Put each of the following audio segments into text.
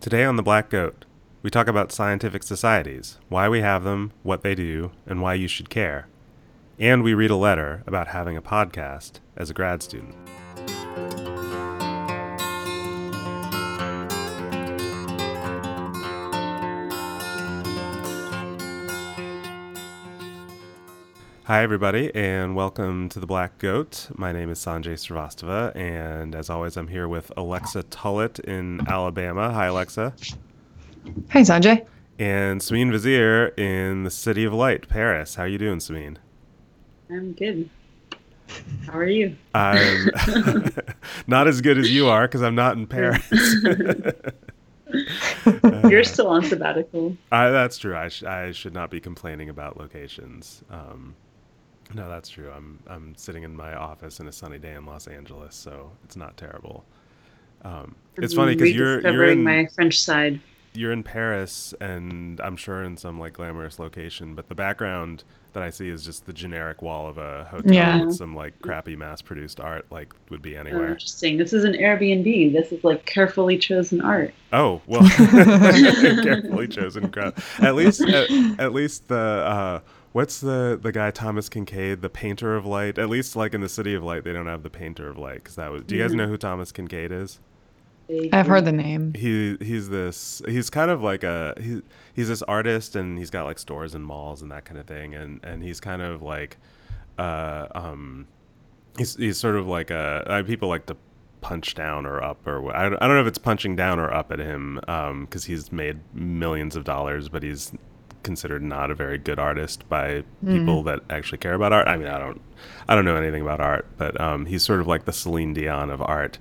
Today on The Black Goat, we talk about scientific societies, why we have them, what they do, and why you should care. And we read a letter about having a podcast as a grad student. Hi, everybody, and welcome to the Black Goat. My name is Sanjay Srivastava, and as always, I'm here with Alexa Tullett in Alabama. Hi, Alexa. Hi, Sanjay. And Simine Vazire in the City of Light, Paris. How are you doing, Simine? I'm good. How are you? I'm not as good as you are because I'm not in Paris. You're still on sabbatical. I, that's true. I, sh- I should not be complaining about locations. Um, no, that's true. I'm I'm sitting in my office in a sunny day in Los Angeles, so it's not terrible. Um, it's funny because you're you're in my French side. You're in Paris, and I'm sure in some like glamorous location, but the background that I see is just the generic wall of a hotel Yeah. with some like crappy mass-produced art, like would be Oh, anywhere. interesting. This is an Airbnb. This is like carefully chosen art. Oh well, carefully chosen crowd. At least, at, at least the uh, what's the the guy Thomas Kinkade, the painter of light. At least, like in the City of Light, they don't have the painter of light because that was. Do you guys Mhm. know who Thomas Kinkade is? I've heard the name. He he's this. He's kind of like a he, he's this artist, and he's got like stores and malls and that kind of thing, and and he's kind of like, uh, um, he's he's sort of like a uh, people like to punch down or up or I don't, I don't know if it's punching down or up at him because he's made millions of dollars but he's considered not a very good artist by people that actually care about art I mean I don't I don't know anything about art but um, he's sort of like the Celine Dion of art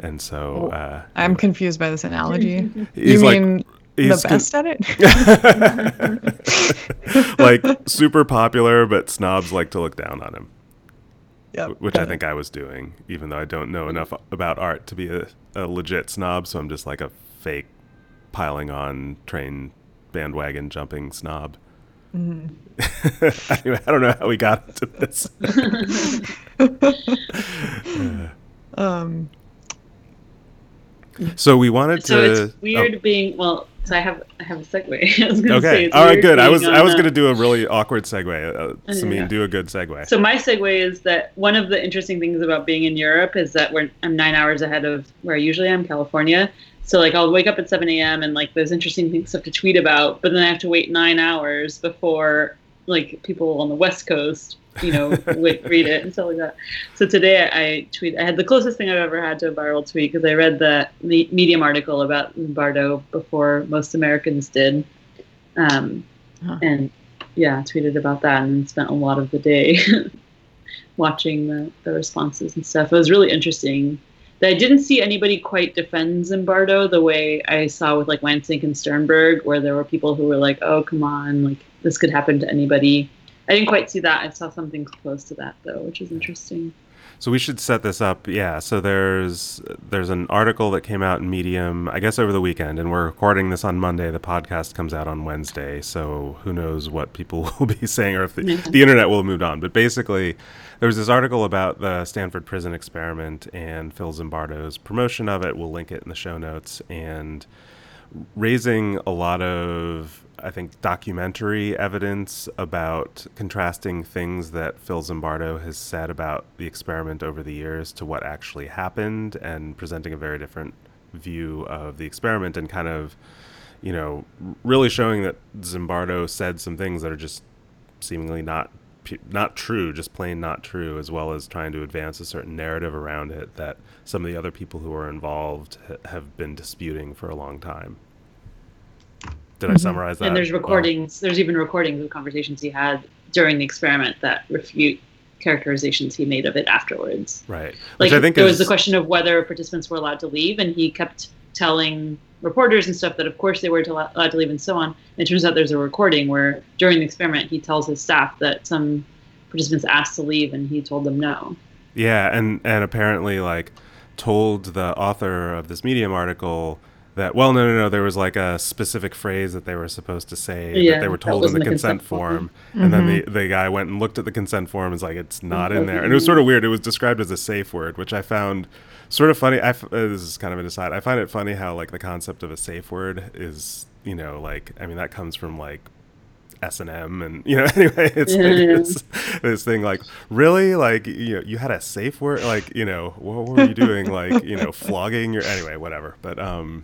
and so uh, I'm confused by this analogy. he's you mean he's the con- best at it? like super popular but snobs like to look down on him yep. which I think I was doing, even though I don't know enough about art to be a, a legit snob. So I'm just like a fake piling on train bandwagon jumping snob. anyway, I don't know how we got into this. Um, so we wanted So to. So it's weird being well. So I have I have a segue. I was Oh, gonna okay. it's All right. Good. I was I was a- gonna do a really awkward segue. Uh, Simine, Yeah. do a good segue. So my segue is that one of the interesting things about being in Europe is that we're, I'm nine hours ahead of where I usually am, California. So like I'll wake up at 7 a.m. and like there's interesting things stuff to tweet about, but then I have to wait nine hours before like people on the West Coast, you know, wait, read it and stuff like that. So today I, I tweet. I had the closest thing I've ever had to a viral tweet because I read the Me- Medium article about Zimbardo before most Americans did. Um, Huh. and yeah, tweeted about that and spent a lot of the day watching the, the responses and stuff. It was really interesting. That I didn't see anybody quite defend Zimbardo the way I saw with like Wansink and Sternberg, where there were people who were like, "Oh, come on, like this could happen to anybody." I didn't quite see that. I saw something close to that though, which is interesting. So we should set this up. Yeah. So there's there's an article that came out in Medium, I guess over the weekend, and we're recording this on Monday. The podcast comes out on Wednesday, so who knows what people will be saying or if the, the internet will have moved on. But basically, there was this article about the Stanford prison experiment and Phil Zimbardo's promotion of it. We'll link it in the show notes and raising a lot of I think documentary evidence about contrasting things that Phil Zimbardo has said about the experiment over the years to what actually happened and presenting a very different view of the experiment and kind of you know really showing that Zimbardo said some things that are just seemingly not not true, just plain not true, as well as trying to advance a certain narrative around it that some of the other people who are involved ha- have been disputing for a long time. Did I mm-hmm. summarize that? and there's well? recordings. There's even recordings of conversations he had during the experiment that refute characterizations he made of it afterwards. right? like Which I think there is was the question of whether participants were allowed to leave and he kept telling reporters and stuff that of course they were allowed uh, to leave and so on. And it turns out there's a recording where during the experiment he tells his staff that some participants asked to leave and he told them no. Yeah, and and apparently like told the author of this Medium article that well no no no there was like a specific phrase that they were supposed to say Yeah, that they were told in the consent, form, and Mm-hmm. then the, the guy went and looked at the consent form. And was like it's not in there. and it was sort of weird it was described as a safe word which i found sort of funny. I f- uh, this is kind of an aside i find it funny how like the concept of a safe word is you know like i mean that comes from like S and M, and you know, anyway, it's Yeah, like yeah. this, this thing like really, like you know, you had a safe word, like you know, what were you doing, like you know, flogging your anyway, whatever. But um,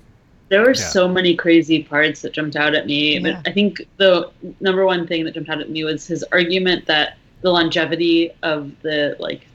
There were Yeah. so many crazy parts that jumped out at me. Yeah. But I think the number one thing that jumped out at me was his argument that the longevity of the like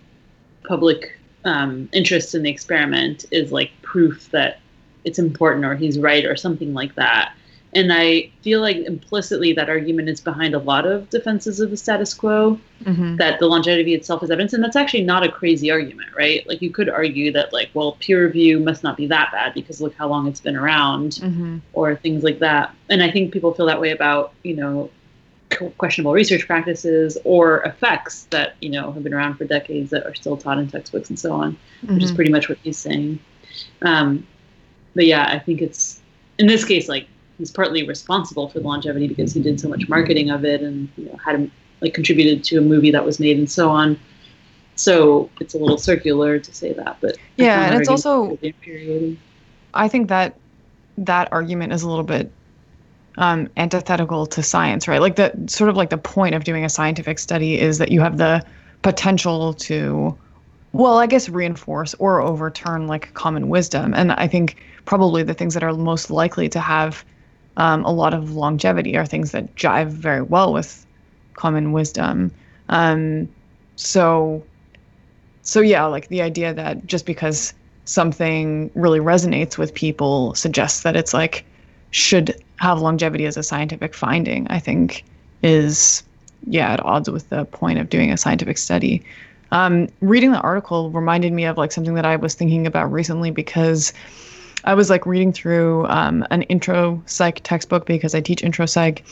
public um, interest in the experiment is like proof that it's important or he's right or something like that. And I feel like implicitly that argument is behind a lot of defenses of the status quo hmm that the longevity itself is evidence and that's actually not a crazy argument right? Like you could argue that like well peer review must not be that bad because look how long it's been around hmm or things like that. And i think people feel that way about you know questionable research practices or effects that you know have been around for decades that are still taught in textbooks and so on which is pretty much what he's saying. Um, but yeah i think it's in this case like he's partly responsible for the longevity because he did so much marketing of it and you know had like contributed to a movie that was made and so on so it's a little circular to say that but Yeah, and it's also- really infuriating. I think that that argument is a little bit um, antithetical to science, right? Like the sort of like the point of doing a scientific study is that you have the potential to, well, I guess reinforce or overturn like common wisdom. And I think probably the things that are most likely to have um, a lot of longevity are things that jive very well with common wisdom. Um, so, so yeah, like the idea that just because something really resonates with people suggests that it's like should have longevity as a scientific finding i think is yeah at odds with the point of doing a scientific study um, reading the article reminded me of like something that i was thinking about recently because i was like reading through um, an intro psych textbook because i teach intro psych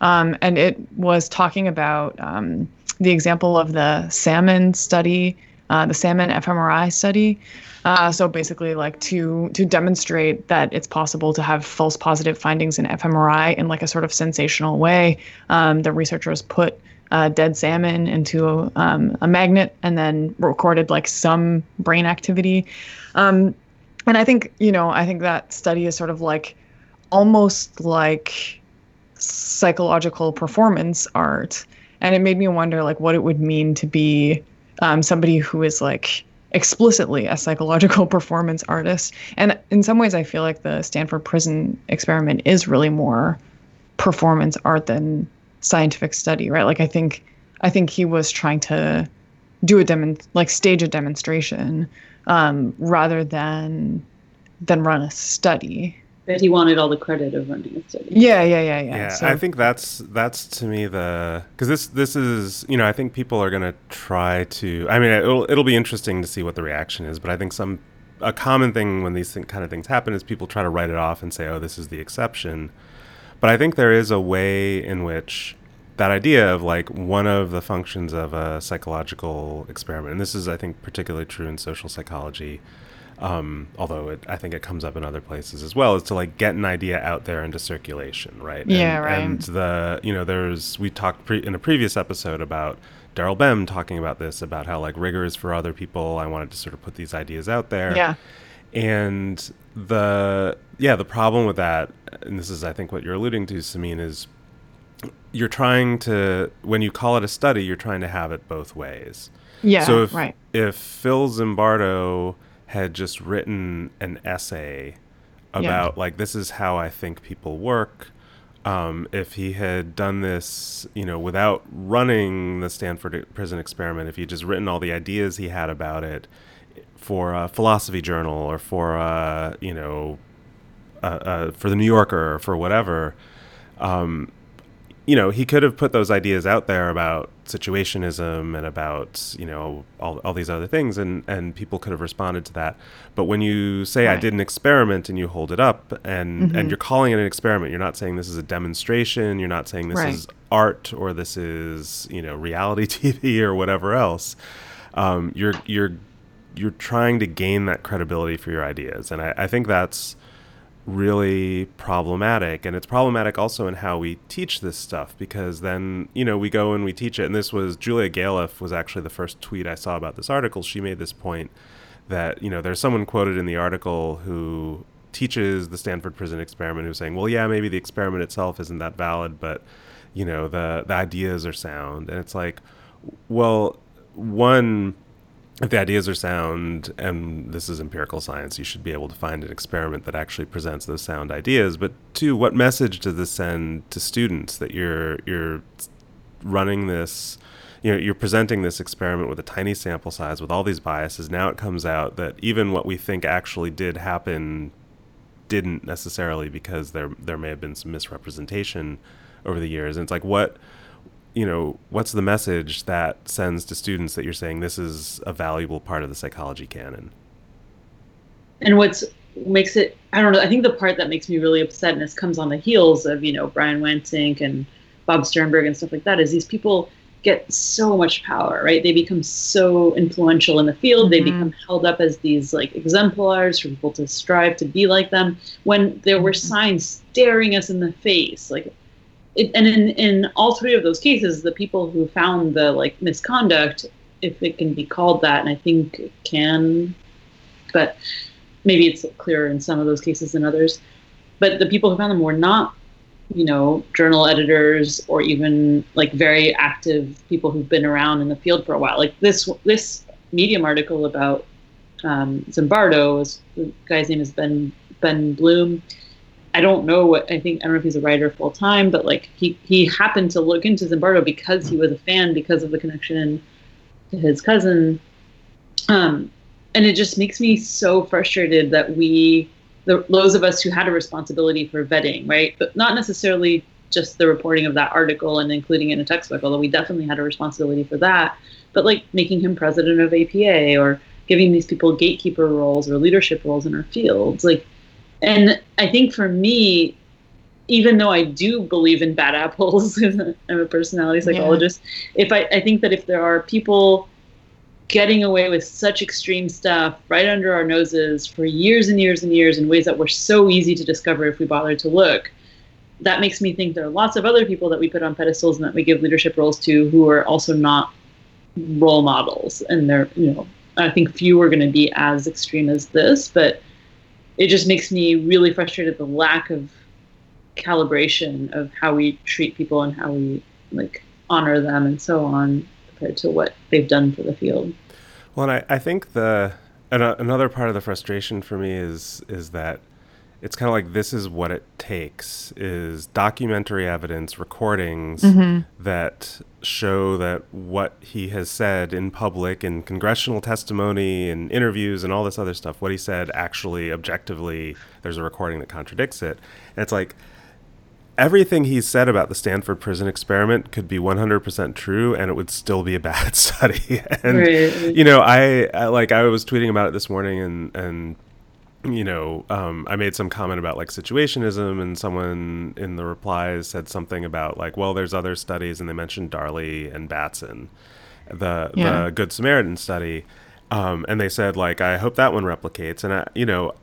um, and it was talking about um, the example of the salmon study uh, the salmon fMRI study. Uh, so basically, like to to demonstrate that it's possible to have false positive findings in fMRI in like a sort of sensational way, um, the researchers put uh, dead salmon into um, a magnet and then recorded like some brain activity. And I think you know I think that study is sort of like almost like psychological performance art. And it made me wonder like what it would mean to be um, somebody who is like explicitly a psychological performance artist. And in some ways i feel like the stanford prison experiment is really more performance art than scientific study right? Like i think i think he was trying to do a demon like stage a demonstration um, rather than than run a study. But he wanted all the credit of running a study. yeah yeah yeah yeah, yeah, So- I think that's that's to me the because this this is you know I think people are gonna try to I mean it'll it'll be interesting to see what the reaction is, but I think some a common thing when these thing, kind of things happen is people try to write it off and say oh this is the exception, but I think there is a way in which that idea of like one of the functions of a psychological experiment, and this is I think particularly true in social psychology, um, although it, I think it comes up in other places as well, is to like get an idea out there into circulation, right? Yeah, and, right. And the you know there's we talked pre- in a previous episode about Daryl Bem talking about this about how like rigor is for other people. I wanted to sort of put these ideas out there, yeah and the yeah the problem with that, and this is I think what you're alluding to, Simine, is you're trying to when you call it a study, you're trying to have it both ways. yeah so if right if Phil Zimbardo had just written an essay about like this is how I think people work, um, if he had done this, you know, without running the Stanford prison experiment, if he just written all the ideas he had about it for a philosophy journal or for a, you know, uh, uh, for the New Yorker or for whatever, um, you know, he could have put those ideas out there about situationism and about, you know, all, all these other things, and, and people could have responded to that. But when you say, I did an experiment and you hold it up and, Mhm. and you're calling it an experiment, you're not saying this is a demonstration, you're not saying this Right. is art or this is, you know, reality TV or whatever else. Um, you're, you're, you're trying to gain that credibility for your ideas. And I, I think that's, really problematic. And it's problematic also in how we teach this stuff because then you know we go and we teach it. And this was julia galef was actually the first tweet i saw about this article. She made this point that you know there's someone quoted in the article who teaches the stanford prison experiment who's saying well yeah maybe the experiment itself isn't that valid but you know the the ideas are sound. And it's like well one if the ideas are sound and this is empirical science, you should be able to find an experiment that actually presents those sound ideas. But two, what message does this send to students that you're you're running this you know you're presenting this experiment with a tiny sample size with all these biases now it comes out that even what we think actually did happen didn't necessarily because there there may have been some misrepresentation over the years and it's like what you know, what's the message that sends to students that you're saying this is a valuable part of the psychology canon? And what's makes it I don't know, I think the part that makes me really upset and this comes on the heels of, you know, Brian Wansink and Bob Sternberg and stuff like that is these people get so much power, right? They become so influential in the field. They mm-hmm. become held up as these like exemplars for people to strive to be like them when there were mm-hmm. signs staring us in the face. Like it, and in, in all three of those cases, the people who found the like misconduct, if it can be called that, and I think it can, but maybe it's clearer in some of those cases than others. But the people who found them were not, you know, journal editors or even like very active people who've been around in the field for a while. Like this this Medium article about um, Zimbardo, was, the guy's name is Ben Ben Blum I don't know what I think. I don't know if he's a writer full time, but like he he happened to look into Zimbardo because he was a fan because of the connection to his cousin. Um, and it just makes me so frustrated that we, the, those of us who had a responsibility for vetting, right, but not necessarily just the reporting of that article and including it in a textbook, although we definitely had a responsibility for that, but like making him president of APA or giving these people gatekeeper roles or leadership roles in our fields, like and I think for me, even though I do believe in bad apples, I'm a personality psychologist. Yeah. If I, I think that if there are people getting away with such extreme stuff right under our noses for years and years and years in ways that were so easy to discover if we bothered to look, that makes me think there are lots of other people that we put on pedestals and that we give leadership roles to who are also not role models. And they're, you know, I think few are going to be as extreme as this, but it just makes me really frustrated the lack of calibration of how we treat people and how we like honor them and so on compared to what they've done for the field. Well, and I, I think the and another part of the frustration for me is is that it's kind of like this is what it takes is documentary evidence recordings mm-hmm. that show that what he has said in public in congressional testimony and interviews and all this other stuff what he said actually objectively there's a recording that contradicts it and it's like everything he said about the Stanford prison experiment could be 100% true and it would still be a bad study and right. you know I, I like I was tweeting about it this morning and and you know, um, I made some comment about like situationism, and someone in the replies said something about like, well, there's other studies, and they mentioned Darley and Batson, the yeah. the Good Samaritan study, um, and they said like, I hope that one replicates, and I, you know.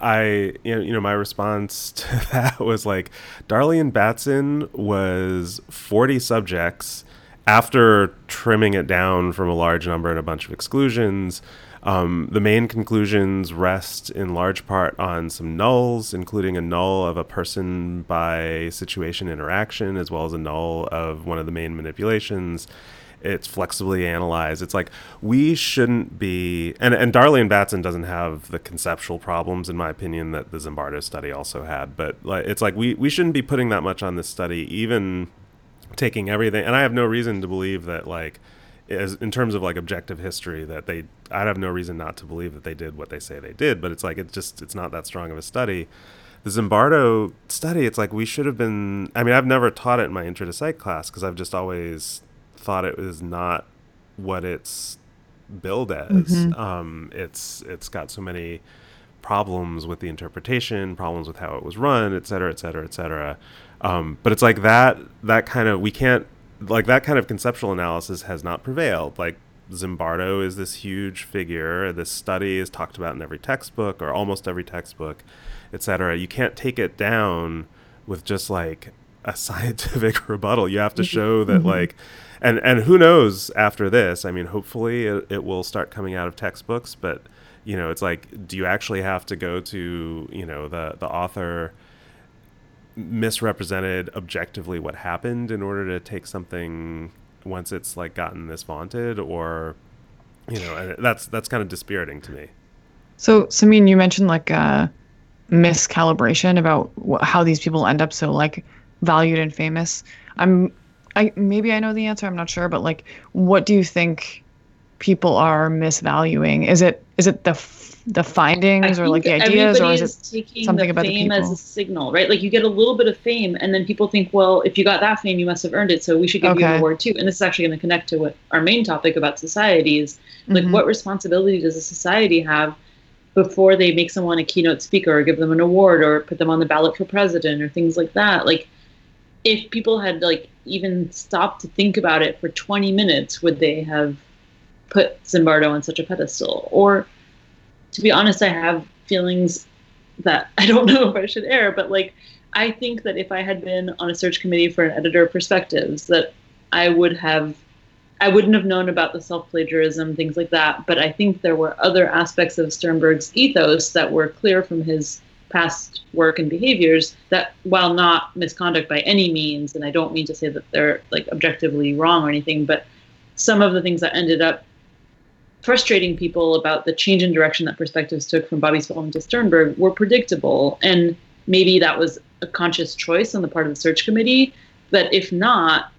I, you know, my response to that was like, Darley and Batson was 40 subjects after trimming it down from a large number and a bunch of exclusions. Um, the main conclusions rest in large part on some nulls, including a null of a person by situation interaction, as well as a null of one of the main manipulations. It's flexibly analyzed. It's like we shouldn't be, and, and Darley and Batson doesn't have the conceptual problems, in my opinion, that the Zimbardo study also had. But like, it's like we, we shouldn't be putting that much on this study, even taking everything. And I have no reason to believe that, like, as in terms of like objective history that they I'd have no reason not to believe that they did what they say they did, but it's like it's just it's not that strong of a study. The Zimbardo study, it's like we should have been. I mean, I've never taught it in my intro to psych class because I've just always thought it was not what it's billed as. Mm-hmm. Um, it's it's got so many problems with the interpretation, problems with how it was run, et cetera, et cetera, et cetera. Um, but it's like that that kind of we can't like that kind of conceptual analysis has not prevailed. Like Zimbardo is this huge figure. This study is talked about in every textbook or almost every textbook. etc. You can't take it down with just like a scientific rebuttal. You have to show that Mm-hmm. like and and who knows after this? I mean, hopefully it, it will start coming out of textbooks, but you know, it's like do you actually have to go to, you know, the the author misrepresented objectively what happened in order to take something once it's like gotten this vaunted or you know, that's that's kind of dispiriting to me. So, Simine, you mentioned like uh, miscalibration about wh- how these people end up so like valued and famous. I'm, I maybe I know the answer. I'm not sure, but like, what do you think people are misvaluing? Is it is it the f- the findings I or like the ideas, or is it taking something about the fame as a signal, right? Like you get a little bit of fame, and then people think, well, if you got that fame, you must have earned it, so we should give you an award too. And this is actually going to connect to what our main topic about society is Like, Mhm. what responsibility does a society have before they make someone a keynote speaker or give them an award or put them on the ballot for president or things like that? Like, if people had like even stopped to think about it for 20 minutes, would they have put Zimbardo on such a pedestal? Or, to be honest, I have feelings that I don't know if I should air, but like, I think that if I had been on a search committee for an editor of perspectives, that I would have, I wouldn't have known about the self plagiarism, things like that. But I think there were other aspects of Sternberg's ethos that were clear from his past work and behaviors that while not misconduct by any means and i don't mean to say that they're like objectively wrong or anything but some of the things that ended up frustrating people about the change in direction that perspectives took from bobbie spellman to sternberg were predictable and maybe that was a conscious choice on the part of the search committee but if not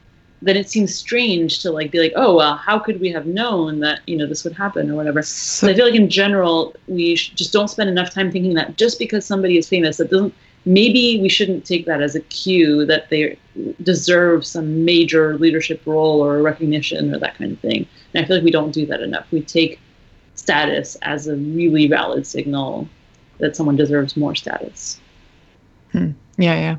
then it seems strange to like be like oh well how could we have known that you know this would happen or whatever so I feel like in general, we sh- just don't spend enough time thinking that just because somebody is famous, that doesn't. Maybe we shouldn't take that as a cue that they deserve some major leadership role or recognition or that kind of thing. And I feel like we don't do that enough. We take status as a really valid signal that someone deserves more status. yeah, yeah,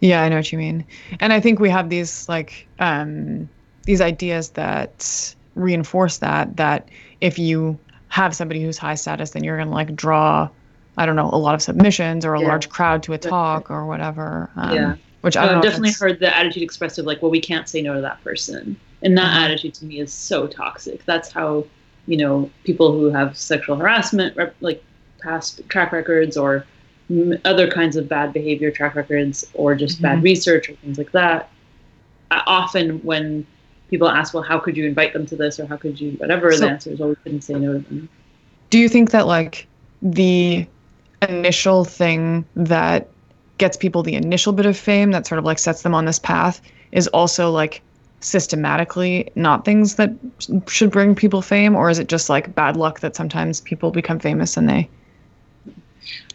yeah. I know what you mean, and I think we have these like um, these ideas that reinforce that that if you have somebody who's high status, then you're gonna like draw, I don't know, a lot of submissions or a Yeah. large crowd to a talk or whatever. Um, Yeah. Which I I've don't know. if definitely heard the attitude expressed of like, well, we can't say no to that person, and that Mhm. attitude to me is so toxic. That's how you know people who have sexual harassment, rep- like past track records or m- other kinds of bad behavior track records, or just Mhm. bad research or things like that. I, often when people ask, well, how could you invite them to this, or how could you whatever, So- the answer is, well, we couldn't say no to them. Do you think that like the initial thing that gets people the initial bit of fame that sort of like sets them on this path is also like systematically not things that should bring people fame or is it just like bad luck that sometimes people become famous and they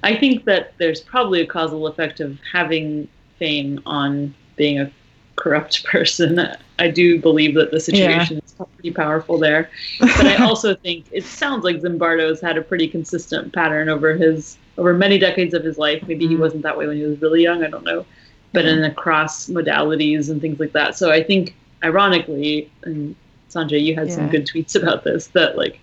I think that there's probably a causal effect of having fame on being a corrupt person. I do believe that the situation is pretty powerful there. But I also think it sounds like Zimbardo's had a pretty consistent pattern over his over many decades of his life. Maybe he Mhm. wasn't that way when he was really young, I don't know. But in across modalities and things like that. So I think ironically, and Sanjay, you had some good tweets about this, that like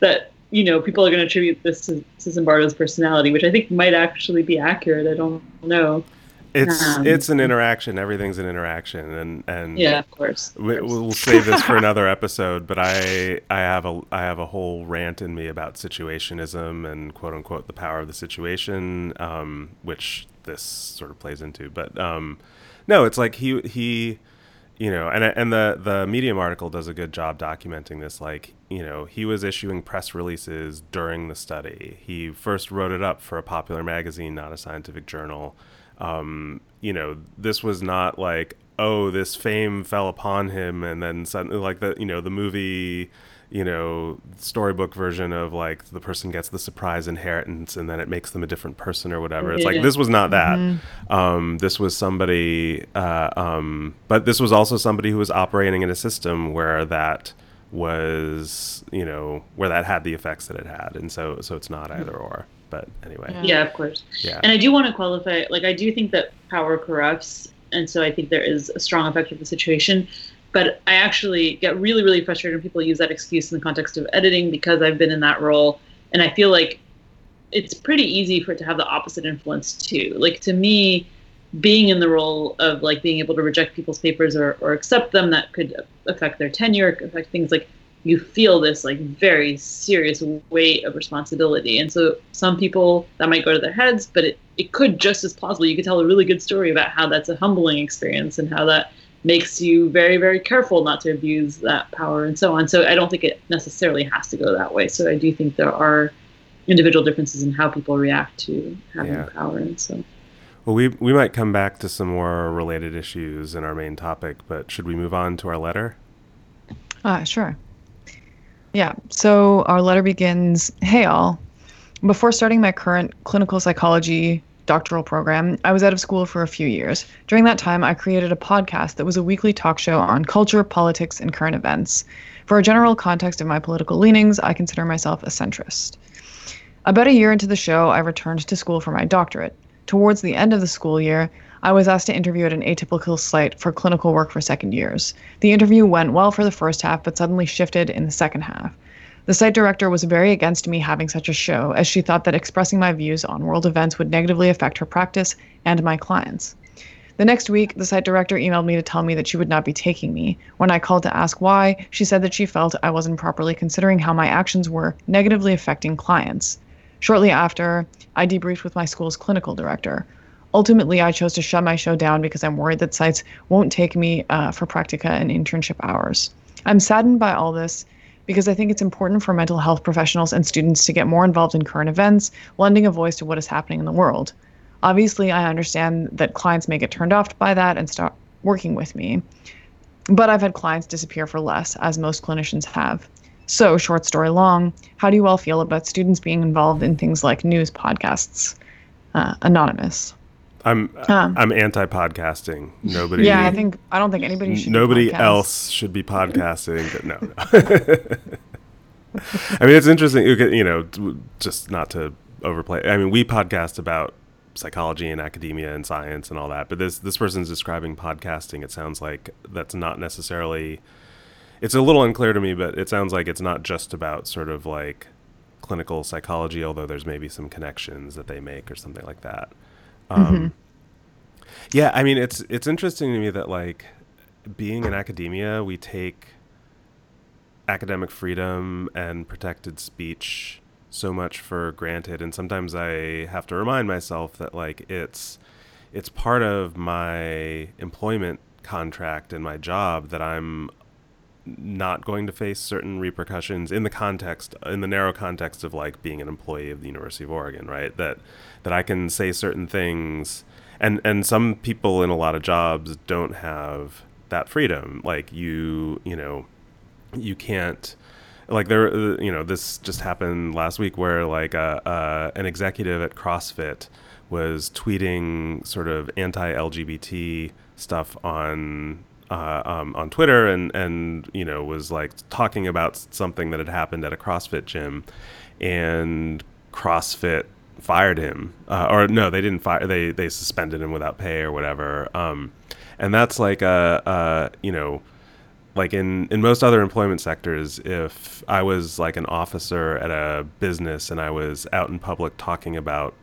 that you know people are going to attribute this to, to Zimbardo's personality, which I think might actually be accurate. I don't know. It's Um, it's an interaction. Everything's an interaction, and and Yeah, of course. of We, course. we'll save this for another episode, but I I have a I have a whole rant in me about situationism and quote unquote the power of the situation, um, which this sort of plays into. But um, no, it's like he he, you know, and and the the Medium article does a good job documenting this. Like you know, he was issuing press releases during the study. He first wrote it up for a popular magazine, not a scientific journal um, you know, this was not like, oh, this fame fell upon him, and then suddenly, like the, you know, the movie, you know, storybook version of like the person gets the surprise inheritance, and then it makes them a different person or whatever. It's Yeah. like this was not that. Mhm. Um, this was somebody, uh, um, but this was also somebody who was operating in a system where that was, you know, where that had the effects that it had, and so so it's not either or. But anyway, Yeah. yeah, of course. yeah. And I do want to qualify, like, I do think that power corrupts. And so I think there is a strong effect of the situation. But I actually get really, really frustrated when people use that excuse in the context of editing because I've been in that role. And I feel like it's pretty easy for it to have the opposite influence too. Like to me, being in the role of like being able to reject people's papers or, or accept them that could affect their tenure, affect things like you feel this like very serious weight of responsibility. And so some people that might go to their heads, but it, it could just as plausibly, you could tell a really good story about how that's a humbling experience and how that makes you very, very careful not to abuse that power and so on. So I don't think it necessarily has to go that way. So I do think there are individual differences in how people react to having yeah. power and so well we we might come back to some more related issues in our main topic but should we move on to our letter uh sure yeah so our letter begins hey all before starting my current clinical psychology doctoral program, I was out of school for a few years. During that time, I created a podcast that was a weekly talk show on culture, politics, and current events. For a general context of my political leanings, I consider myself a centrist. About a year into the show, I returned to school for my doctorate. Towards the end of the school year, I was asked to interview at an atypical site for clinical work for second years. The interview went well for the first half, but suddenly shifted in the second half. The site director was very against me having such a show, as she thought that expressing my views on world events would negatively affect her practice and my clients. The next week, the site director emailed me to tell me that she would not be taking me. When I called to ask why, she said that she felt I wasn't properly considering how my actions were negatively affecting clients. Shortly after, I debriefed with my school's clinical director. Ultimately, I chose to shut my show down because I'm worried that sites won't take me uh, for practica and internship hours. I'm saddened by all this because I think it's important for mental health professionals and students to get more involved in current events, lending a voice to what is happening in the world. Obviously, I understand that clients may get turned off by that and stop working with me, but I've had clients disappear for less, as most clinicians have. So, short story long, how do you all feel about students being involved in things like news podcasts? Uh, anonymous. I'm um, I'm anti-podcasting. Nobody. Yeah, I think I don't think anybody should. Nobody else should be podcasting. no, no. I mean, it's interesting. You know, just not to overplay. I mean, we podcast about psychology and academia and science and all that, but this this person's describing podcasting. It sounds like that's not necessarily it's a little unclear to me, but it sounds like it's not just about sort of like clinical psychology, although there's maybe some connections that they make or something like that. Um, mm-hmm. Yeah, I mean, it's it's interesting to me that like being in academia, we take academic freedom and protected speech so much for granted, and sometimes I have to remind myself that like it's it's part of my employment contract and my job that I'm not going to face certain repercussions in the context in the narrow context of like being an employee of the University of Oregon, right? That that I can say certain things and and some people in a lot of jobs don't have that freedom. Like you, you know, you can't like there uh, you know, this just happened last week where like uh, uh, an executive at CrossFit was tweeting sort of anti-LGBT stuff on uh, um, on Twitter and and you know was like talking about something that had happened at a CrossFit gym, and CrossFit fired him, uh, or no, they didn't fire. They they suspended him without pay or whatever. Um, and that's like a, a you know like in in most other employment sectors if i was like an officer at a business and i was out in public talking about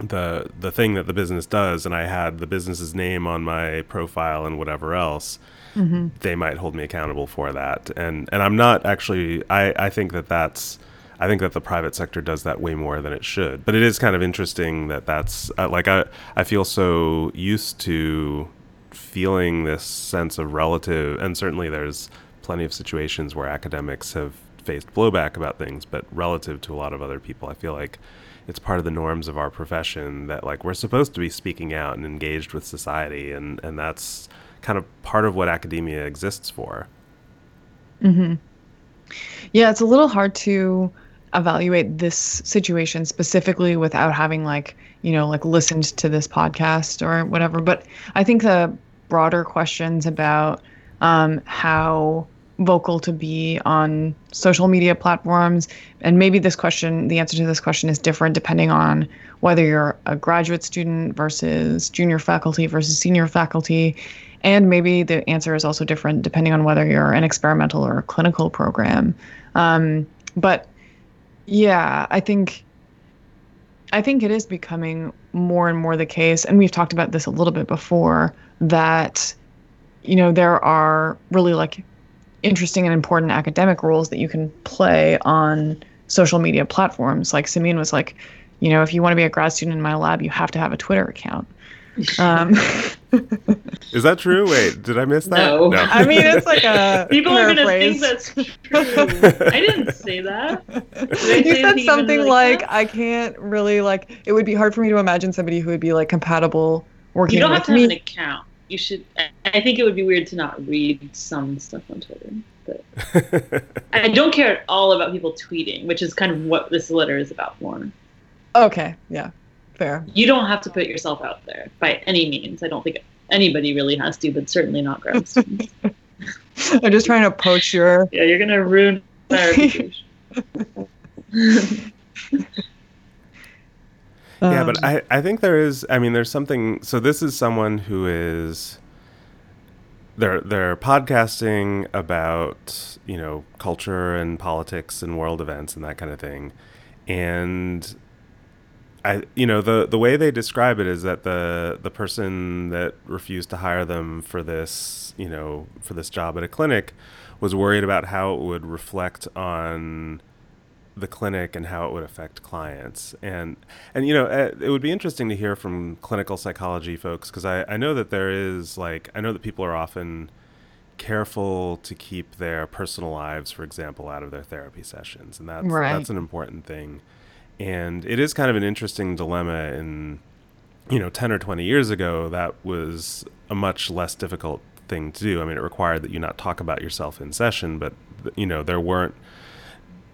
the the thing that the business does and I had the business's name on my profile and whatever else, mm-hmm. they might hold me accountable for that. And and I'm not actually I I think that that's I think that the private sector does that way more than it should. But it is kind of interesting that that's uh, like I I feel so used to feeling this sense of relative and certainly there's plenty of situations where academics have faced blowback about things, but relative to a lot of other people, I feel like it's part of the norms of our profession that like we're supposed to be speaking out and engaged with society and and that's kind of part of what academia exists for mm-hmm. yeah it's a little hard to evaluate this situation specifically without having like you know like listened to this podcast or whatever but i think the broader questions about um, how vocal to be on social media platforms? And maybe this question, the answer to this question is different depending on whether you're a graduate student versus junior faculty versus senior faculty. And maybe the answer is also different depending on whether you're an experimental or clinical program. Um, but yeah, I think I think it is becoming more and more the case, and we've talked about this a little bit before, that, you know, there are really like interesting and important academic roles that you can play on social media platforms. Like Simine was like, you know, if you want to be a grad student in my lab, you have to have a Twitter account. Um, Is that true? Wait, did I miss that? No. I mean, it's like a People are gonna think that's true. I didn't say that. Did I say you said anything even something like, that? I can't really like it would be hard for me to imagine somebody who would be like compatible working you don't with have to me. have an account. You should. I- I think it would be weird to not read some stuff on Twitter. But I don't care at all about people tweeting, which is kind of what this letter is about more. Okay, yeah. Fair. You don't have to put yourself out there by any means. I don't think anybody really has to, but certainly not grad students. I'm just trying to poach your yeah, you're gonna ruin my reputation. yeah, um, but I, I think there is I mean there's something so this is someone who is they're they're podcasting about, you know, culture and politics and world events and that kind of thing. And I you know, the the way they describe it is that the the person that refused to hire them for this, you know, for this job at a clinic was worried about how it would reflect on the clinic and how it would affect clients. And and you know uh, it would be interesting to hear from clinical psychology folks because I, I know that there is like i know that people are often careful to keep their personal lives for example out of their therapy sessions and that's Right. that's an important thing. And it is kind of an interesting dilemma in you know 10 or 20 years ago that was a much less difficult thing to do. I mean it required that you not talk about yourself in session but you know there weren't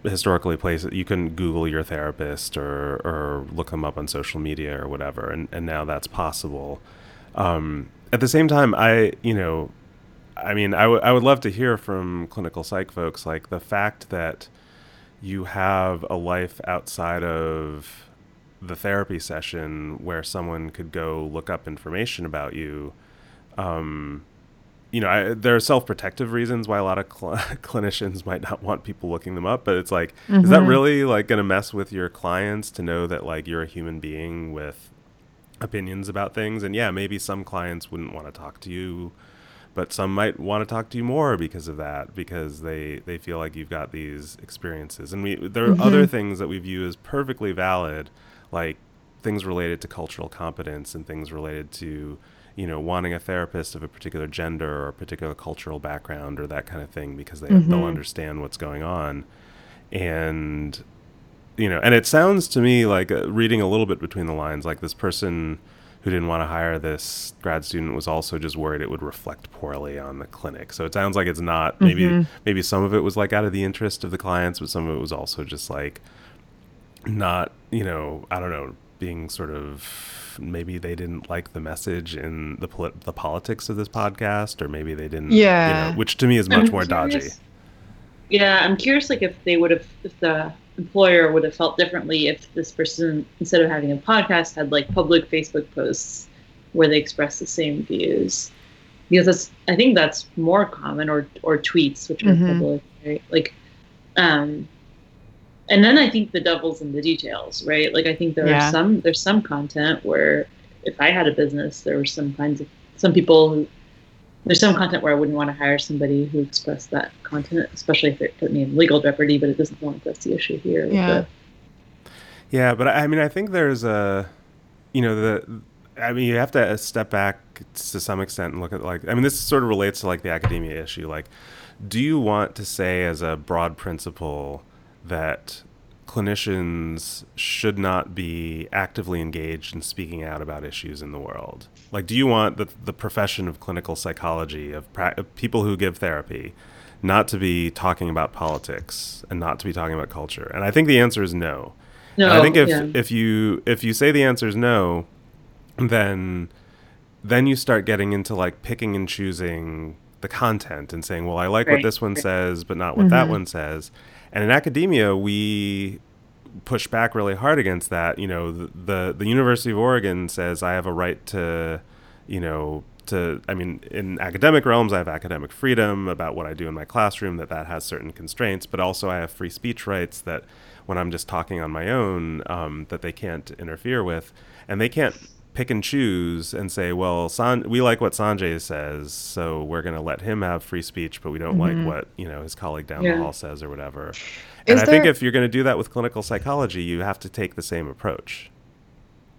historically places you couldn't google your therapist or or look them up on social media or whatever and and now that's possible. Um at the same time i you know i mean I would I would love to hear from clinical psych folks like the fact that you have a life outside of the therapy session where someone could go look up information about you um you know, I, there are self-protective reasons why a lot of cl- clinicians might not want people looking them up, but it's like, is that Mhm. really like going to mess with your clients to know that like you're a human being with opinions about things? And yeah, maybe some clients wouldn't want to talk to you, but some might want to talk to you more because of that, because they they feel like you've got these experiences. And we there are other things that we view as perfectly valid, like things related to cultural competence and things related to you know wanting a therapist of a particular gender or a particular cultural background or that kind of thing because they they'll Mhm. understand what's going on and you know and it sounds to me like uh, reading a little bit between the lines like this person who didn't want to hire this grad student was also just worried it would reflect poorly on the clinic so it sounds like it's not maybe Mhm. maybe some of it was like out of the interest of the clients but some of it was also just like not you know i don't know being sort of maybe they didn't like the message in the polit- the politics of this podcast or maybe they didn't you Yeah. know, which to me is I'm much more dodgy Yeah, I'm curious, like if they would have, if the employer would have felt differently if this person, instead of having a podcast, had like public Facebook posts where they express the same views, because that's, I think that's more common, or or tweets, which are Mhm. public, right? Like, um, and then I think the devil's in the details, right? Like I think there Yeah. are some, there's some content where if I had a business, there were some kinds of some people who there's some content where I wouldn't want to hire somebody who expressed that content, especially if it put me in legal jeopardy. But it doesn't sound like that's the issue here. Yeah. the- Yeah, but I I mean, I think there's a, you know, the, I mean, you have to uh, step back to some extent and look at like, I mean, this sort of relates to like the academia issue. Like, do you want to say as a broad principle that clinicians should not be actively engaged in speaking out about issues in the world? Like, do you want the, the profession of clinical psychology, of, pra- of people who give therapy, not to be talking about politics and not to be talking about culture? And I think the answer is no. No, And I think if yeah. if you if you say the answer is no, then then you start getting into like picking and choosing the content and saying, well, I like what this one right. says, but not what that Mhm. one says. And in academia, we push back really hard against that. You know, the, the the University of Oregon says I have a right to, you know, to i mean in academic realms i have academic freedom about what i do in my classroom that that has certain constraints but also i have free speech rights that when i'm just talking on my own um, that they can't interfere with and they can't pick and choose and say well San- we like what sanjay says so we're going to let him have free speech but we don't Mhm. like what you know his colleague down Yeah. the hall says or whatever and Is i think if you're going to do that with clinical psychology you have to take the same approach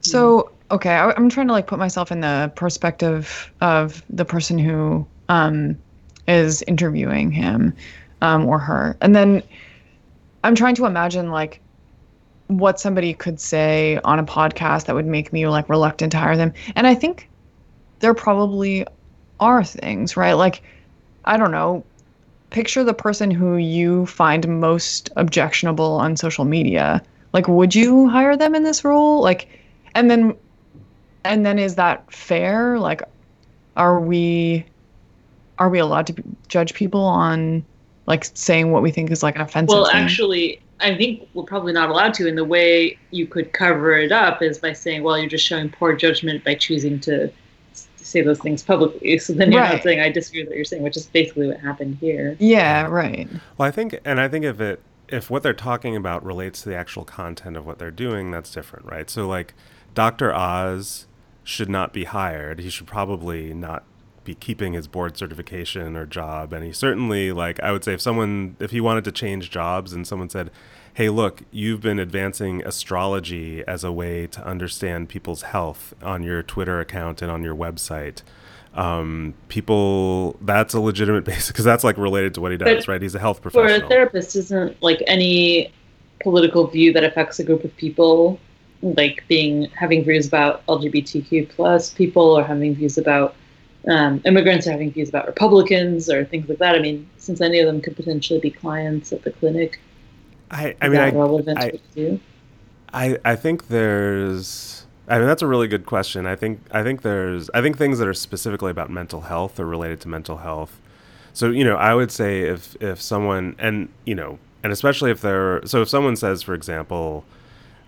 So okay, I, I'm trying to like put myself in the perspective of the person who um, is interviewing him um, or her, and then I'm trying to imagine like what somebody could say on a podcast that would make me like reluctant to hire them. And I think there probably are things, right? Like I don't know. Picture the person who you find most objectionable on social media. Like, would you hire them in this role? Like, and then and then is that fair like are we are we allowed to judge people on like saying what we think is like an offensive Well, thing? actually, I think we're probably not allowed to. And the way you could cover it up is by saying, well, you're just showing poor judgment by choosing to, say those things publicly. So then you're Right. not saying, I disagree with what you're saying, which is basically what happened here. yeah right Well, I think, and I think if it, if what they're talking about relates to the actual content of what they're doing, that's different, right? So, like, Dr. Oz should not be hired. He should probably not be keeping his board certification or job. And he certainly, like, I would say if someone, if he wanted to change jobs and someone said, hey, look, you've been advancing astrology as a way to understand people's health on your Twitter account and on your website. Um, people, that's a legitimate basis because that's like related to what he does, But right? He's a health professional. For a therapist, isn't like any political view that affects a group of people, like being having views about LGBTQ plus people or having views about um, immigrants are having views about Republicans or things like that. I mean, since any of them could potentially be clients at the clinic, I, I mean, I, relevant I- to? I, I think there's I mean that's a really good question. I think I think there's I think things that are specifically about mental health or related to mental health. So, you know, I would say if if someone and you know, and especially if they're so if someone says for example,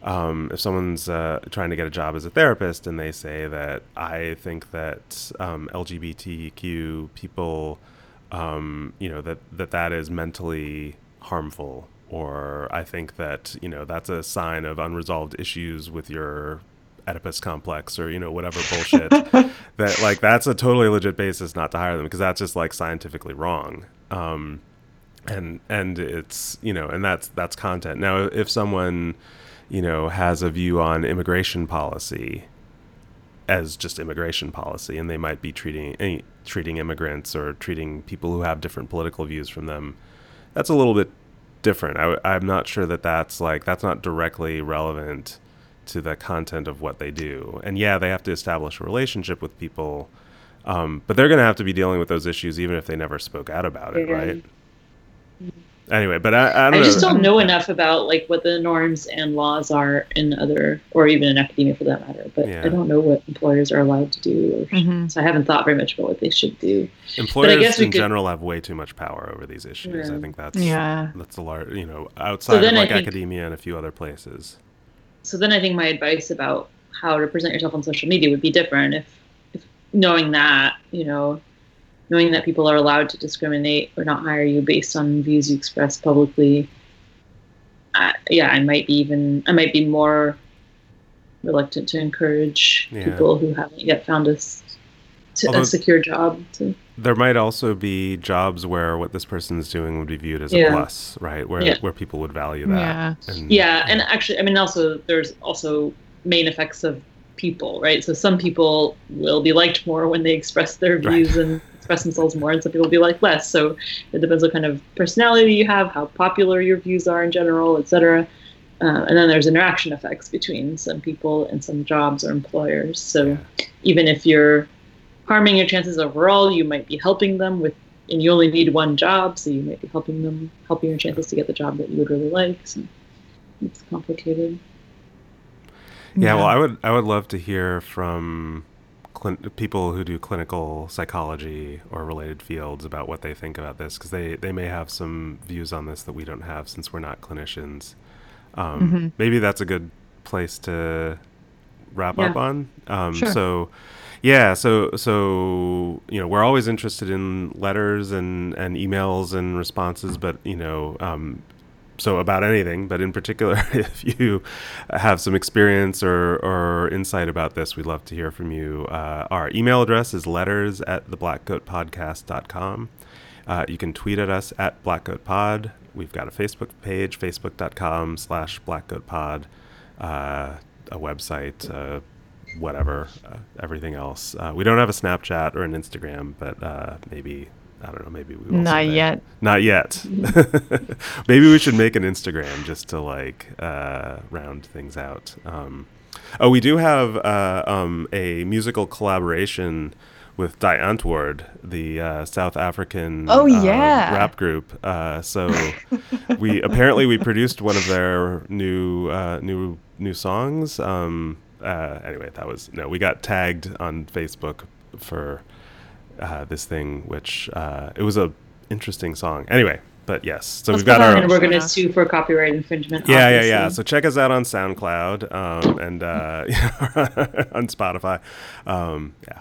um, if someone's uh, trying to get a job as a therapist and they say that I think that um, LGBTQ people, um, you know, that, that that is mentally harmful, or I think that, you know, that's a sign of unresolved issues with your Oedipus complex or, you know, whatever bullshit, that like that's a totally legit basis not to hire them because that's just like scientifically wrong. Um, and and it's you know and that's that's content now if someone you know has a view on immigration policy as just immigration policy and they might be treating any, treating immigrants or treating people who have different political views from them. That's a little bit different. I, i'm not sure that that's like that's not directly relevant to the content of what they do. And yeah they have to establish a relationship with people um, but they're going to have to be dealing with those issues even if they never spoke out about it Yeah. right anyway but i, I don't I know just don't know enough about like what the norms and laws are in other, or even in academia for that matter. But Yeah. I don't know what employers are allowed to do, or, Mhm. so I haven't thought very much about what they should do. employers guess we in could- general have way too much power over these issues i think that's Yeah. that's a large you know outside of like think- academia and a few other places So then I think my advice about how to present yourself on social media would be different if, if knowing that, you know, knowing that people are allowed to discriminate or not hire you based on views you express publicly. I, yeah, I might be even I might be more reluctant to encourage Yeah. people who haven't yet found a, s- to, Although- a secure job to there might also be jobs where what this person is doing would be viewed as a Yeah. plus right where Yeah. where people would value that Yeah. and, yeah and actually i mean also there's also main effects of people right so some people will be liked more when they express their Right. views and express themselves more and some people will be like less. So it depends what kind of personality you have how popular your views are in general etc uh, and then there's interaction effects between some people and some jobs or employers. So even if you're harming your chances overall you might be helping them with and you only need one job so you might be helping them helping your chances to get the job that you would really like. So it's complicated. Yeah, well, I would I would love to hear from clin- people who do clinical psychology or related fields about what they think about this because they they may have some views on this that we don't have since we're not clinicians. Um, Mhm. Maybe that's a good place to wrap up on. Um, Sure. So, Yeah, so so you know we're always interested in letters and and emails and responses, but you know um, so about anything, but in particular, if you have some experience or, or insight about this, we'd love to hear from you. Uh, our email address is letters at theblackgoatpodcast.com. Uh, you can tweet at us at blackgoatpod. We've got a Facebook page, facebook.com slash blackgoatpod, uh, a website, uh, whatever, uh, everything else. Uh, we don't have a Snapchat or an Instagram, but uh, maybe I don't know. Maybe we will Not yet. Not yet. maybe we should make an Instagram just to like uh, round things out. Um, oh, we do have uh, um, a musical collaboration with Die Antwoord, the uh, South African Oh, uh, yeah. rap group. Uh, so we apparently we produced one of their new uh, new new songs. Um, uh, anyway, that was no. We got tagged on Facebook for uh, this thing, which uh, it was a interesting song. Anyway, but yes, so Let's we've got our and we're going to Yeah. sue for copyright infringement. yeah, yeah, yeah. So check us out on SoundCloud um, and uh, on Spotify. Um, yeah.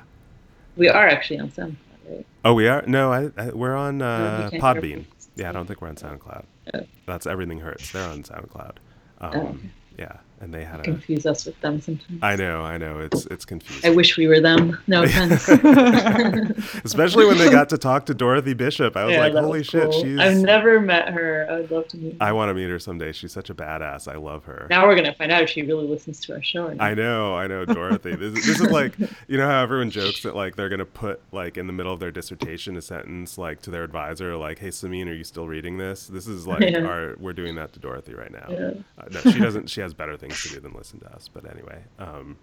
we are actually on SoundCloud, right? Oh, we are. No, I, I we're on uh, can't Podbean. Yeah, I don't think we're on SoundCloud. Oh. That's everything hurts. They're on SoundCloud. Um, Oh, okay. Yeah, and they had a. Confuse us with them sometimes. I know, I know. It's it's confusing. I wish we were them. No offense. Especially when they got to talk to Dorothy Bishop. I was Yeah, like, holy was shit, cool. she's. I've never met her. I would love to meet her. I want to meet her someday. She's such a badass. I love her. now we're gonna find out if she really listens to our show. I know, I know, Dorothy. This, is- this is like, you know how everyone jokes that like they're gonna put like in the middle of their dissertation a sentence like to their advisor, like, "Hey, Simine, are you still reading this?" This is like Yeah. our we're doing that to Dorothy right now. Yeah. Uh, no, she doesn't. She has better things to do than listen to us. But anyway, um,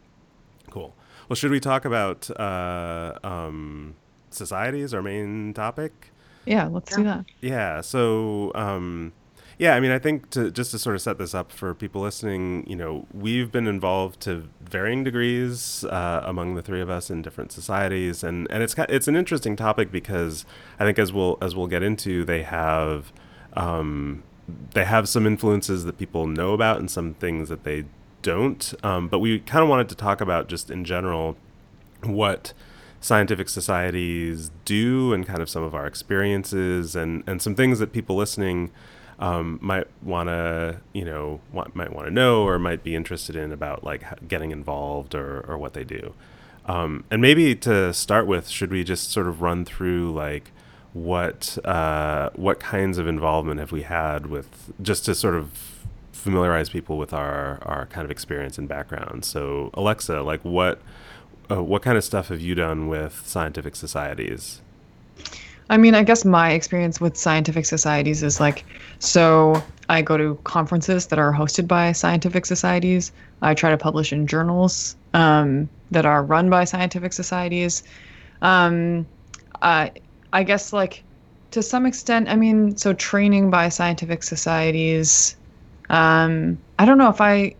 cool. Well, should we talk about uh, um, society as our main topic? yeah, let's do that. Yeah. So, um, yeah, I mean, I think to just to sort of set this up for people listening, you know, we've been involved to varying degrees uh, among the three of us in different societies, and and it's it's an interesting topic because I think as we'll as we'll get into, they have. Um, they have some influences that people know about and some things that they don't. Um, but we kind of wanted to talk about just in general what scientific societies do and kind of some of our experiences and, and some things that people listening um, might want to you know want, might want to know or might be interested in about like getting involved or, or what they do um, and maybe to start with should we just sort of run through like what uh, what kinds of involvement have we had with just to sort of familiarize people with our, our kind of experience and background so alexa like what uh, what kind of stuff have you done with scientific societies? I mean, I guess my experience with scientific societies is like so I go to conferences that are hosted by scientific societies. I try to publish in journals um, that are run by scientific societies. Um, I, I guess, like, to some extent, I mean, so training by scientific societies. Um, I don't know if I.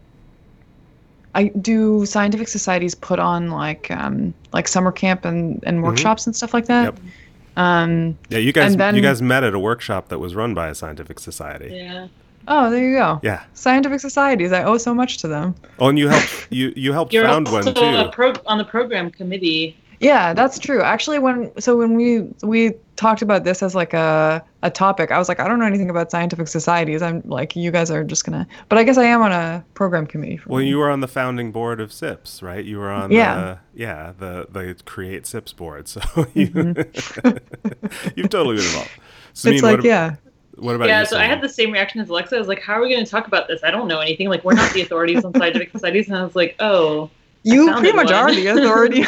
I do scientific societies put on like um, like summer camp and, and workshops and stuff like that. Yep. Um, Yeah, you guys And then- you guys met at a workshop that was run by a scientific society. Yeah. oh, there you go. Yeah. Scientific societies. I owe so much to them. Oh, and you helped you you helped You're found also one a too. pro- on the program committee. Yeah, that's true. Actually, when so when we we talked about this as like a a topic, I was like, I don't know anything about scientific societies. I'm like, you guys are just gonna. But I guess I am on a program committee. For Well, one. you were on the founding board of SIPS, right? You were on Yeah. the yeah the the Create SIPS board, so you Mm-hmm. you've totally been involved. Simine, it's like what, yeah. what about yeah, you? so I had the same reaction as Alexa. I was like, "How are we going to talk about this? I don't know anything. Like, we're not the authorities on scientific societies." And I was like, "Oh, You pretty much one. are the authority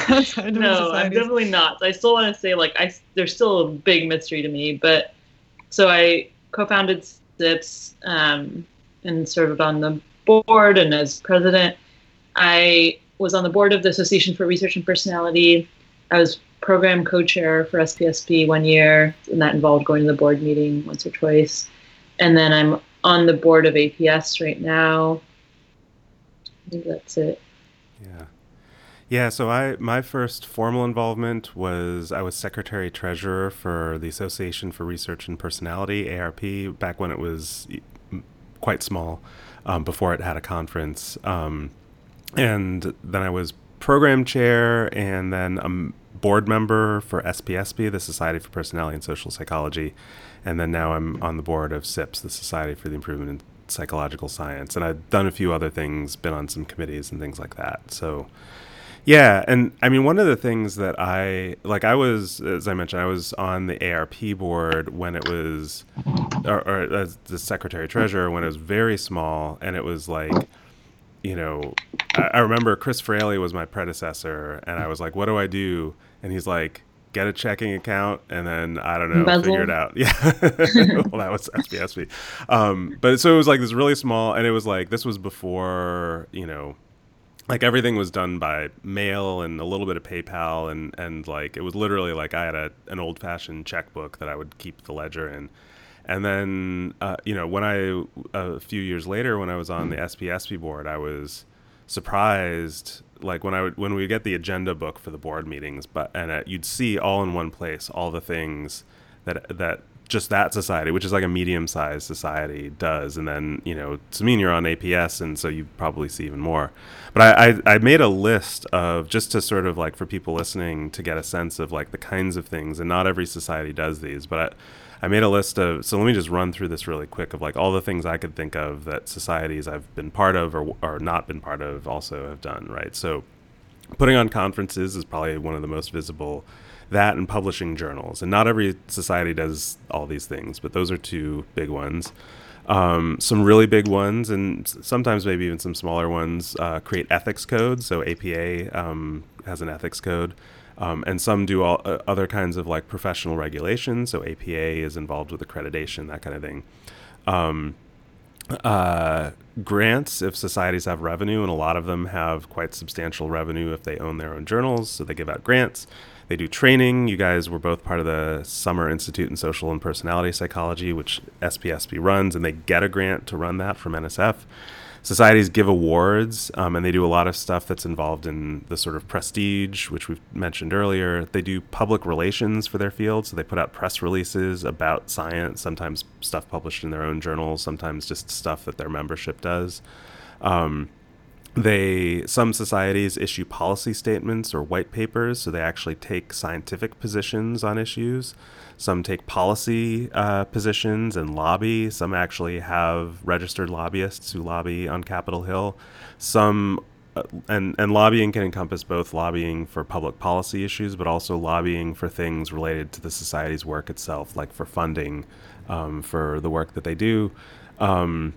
no, I'm definitely not." I still want to say like I there's still a big mystery to me, but so I co-founded SIPS um, and served on the board and as president. I was on the board of the Association for Research in Personality. I was program co-chair for SPSP one year, and that involved going to the board meeting once or twice. And then I'm on the board of APS right now. I think that's it. Yeah. Yeah, so I my first formal involvement was I was secretary treasurer for the Association for Research in Personality (ARP) back when it was quite small, um, before it had a conference, um, and then I was program chair and then I'm board member for SPSP, the Society for Personality and Social Psychology, and then now I'm on the board of SIPS, the Society for the Improvement Psychological Science, and I've done a few other things, been on some committees and things like that. So yeah, and I mean, one of the things that I like, I was, as I mentioned, I was on the ARP board when it was, or, or as the secretary treasurer when it was very small, and it was like, you know, I, I remember Chris Fraley was my predecessor, and I was like, what do I do? And he's like, get a checking account and then I don't know, Embezzle. figure it out. Yeah. well, that was SPSP. Um, but so it was like this really small, and it was like, this was before, you know, like everything was done by mail and a little bit of PayPal and and like it was literally like I had a an old fashioned checkbook that I would keep the ledger in. And then uh, you know when I a few years later when I was on the SPSP board I was surprised like when I would when we get the agenda book for the board meetings but and uh, you'd see all in one place all the things that that just that society, which is like a medium sized society, does. And then, you know, to you're on APS, and so you probably see even more. But I, I, I, made a list of just to sort of like for people listening to get a sense of like the kinds of things, and not every society does these, but I, I made a list of, so let me just run through this really quick of like all the things I could think of that societies I've been part of or, or not been part of also have done, right? So putting on conferences is probably one of the most visible that and publishing journals. And not every society does all these things, but those are two big ones. Um, some really big ones, and sometimes maybe even some smaller ones, uh, create ethics codes. So APA um, has an ethics code. Um, and some do all uh, other kinds of like professional regulations. So APA is involved with accreditation, that kind of thing. Um, uh, grants if societies have revenue, and a lot of them have quite substantial revenue if they own their own journals. So they give out grants. They do training. You guys were both part of the Summer Institute in Social and Personality Psychology, which SPSP runs, and they get a grant to run that from NSF. Societies give awards, um, and they do a lot of stuff that's involved in the sort of prestige, which we've mentioned earlier. They do public relations for their field, so they put out press releases about science, sometimes stuff published in their own journals, sometimes just stuff that their membership does. Um, they some societies issue policy statements or white papers so they actually take scientific positions on issues. Some take policy uh, positions and lobby. Some actually have registered lobbyists who lobby on capitol hill. Some uh, and and lobbying can encompass both lobbying for public policy issues but also lobbying for things related to the society's work itself like for funding um, for the work that they do. Um,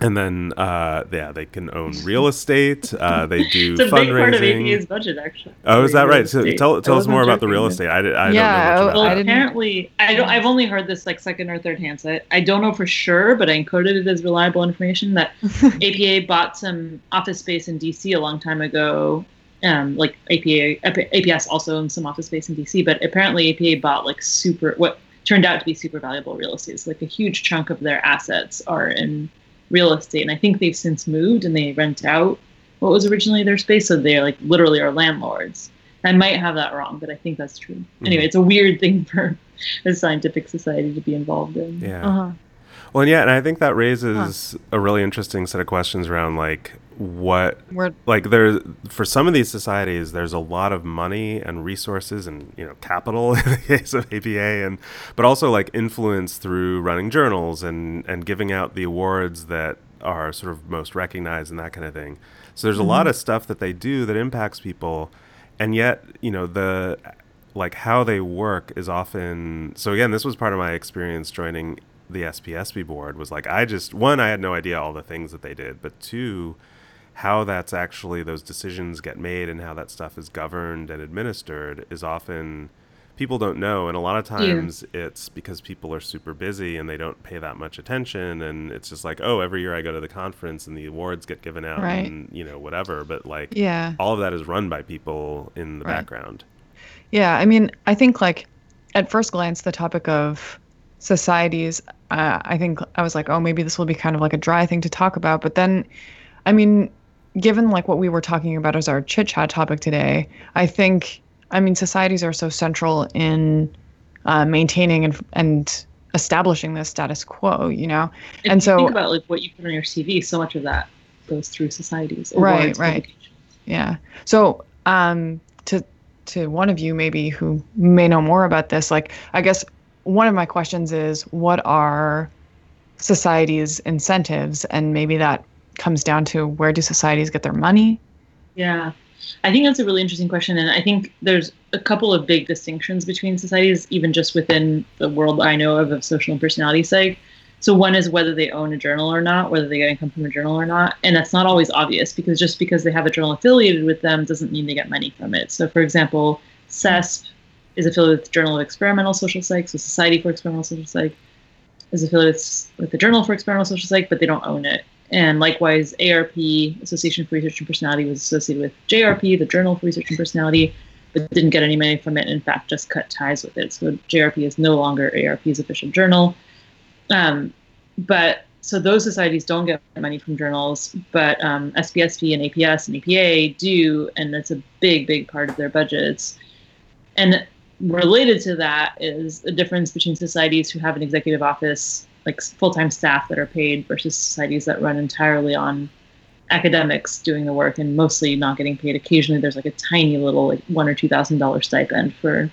and then, uh, yeah, they can own real estate. Uh, they do it's a fundraising. big part of APA's budget, actually. Oh, is that right? So tell, tell us more about the real estate. I, I yeah, don't know well, apparently, I don't. I've only heard this like second or third hand. So I, I don't know for sure, but I encoded it as reliable information that APA bought some office space in DC a long time ago. Um, like APA, APS also owns some office space in DC, but apparently APA bought like super what turned out to be super valuable real estate. So like a huge chunk of their assets are in real estate. And I think they've since moved and they rent out what was originally their space. So they're like literally are landlords. I might have that wrong, but I think that's true. Mm-hmm. Anyway, it's a weird thing for a scientific society to be involved in. Yeah. Uh-huh. Well, yeah, and I think that raises huh. a really interesting set of questions around like what We're, like there for some of these societies there's a lot of money and resources and you know capital in the case of APA and but also like influence through running journals and and giving out the awards that are sort of most recognized and that kind of thing. So there's mm-hmm. a lot of stuff that they do that impacts people and yet, you know, the like how they work is often so again this was part of my experience joining the SPSP board was like I just one I had no idea all the things that they did but two how that's actually those decisions get made and how that stuff is governed and administered is often people don't know and a lot of times yeah. it's because people are super busy and they don't pay that much attention and it's just like oh every year i go to the conference and the awards get given out right. and you know whatever but like yeah all of that is run by people in the right. background yeah i mean i think like at first glance the topic of societies uh, i think i was like oh maybe this will be kind of like a dry thing to talk about but then i mean given like what we were talking about as our chit chat topic today, I think I mean societies are so central in uh, maintaining and and establishing the status quo, you know. And so think about like what you put on your CV, so much of that goes through societies. Right, right. Yeah. So um, to to one of you maybe who may know more about this, like I guess one of my questions is what are society's incentives, and maybe that comes down to where do societies get their money? Yeah. I think that's a really interesting question. And I think there's a couple of big distinctions between societies, even just within the world I know of of social and personality psych. So one is whether they own a journal or not, whether they get income from a journal or not. And that's not always obvious because just because they have a journal affiliated with them doesn't mean they get money from it. So for example, SESP is affiliated with the Journal of Experimental Social Psych, so Society for Experimental Social Psych is affiliated with the Journal for Experimental Social Psych, but they don't own it. And likewise, ARP, Association for Research and Personality, was associated with JRP, the Journal for Research and Personality, but didn't get any money from it. In fact, just cut ties with it. So JRP is no longer ARP's official journal. Um, but so those societies don't get money from journals, but um, SPSP and APS and APA do, and that's a big, big part of their budgets. And related to that is a difference between societies who have an executive office like full-time staff that are paid versus societies that run entirely on academics doing the work and mostly not getting paid. Occasionally, there's like a tiny little like one or two thousand dollar stipend for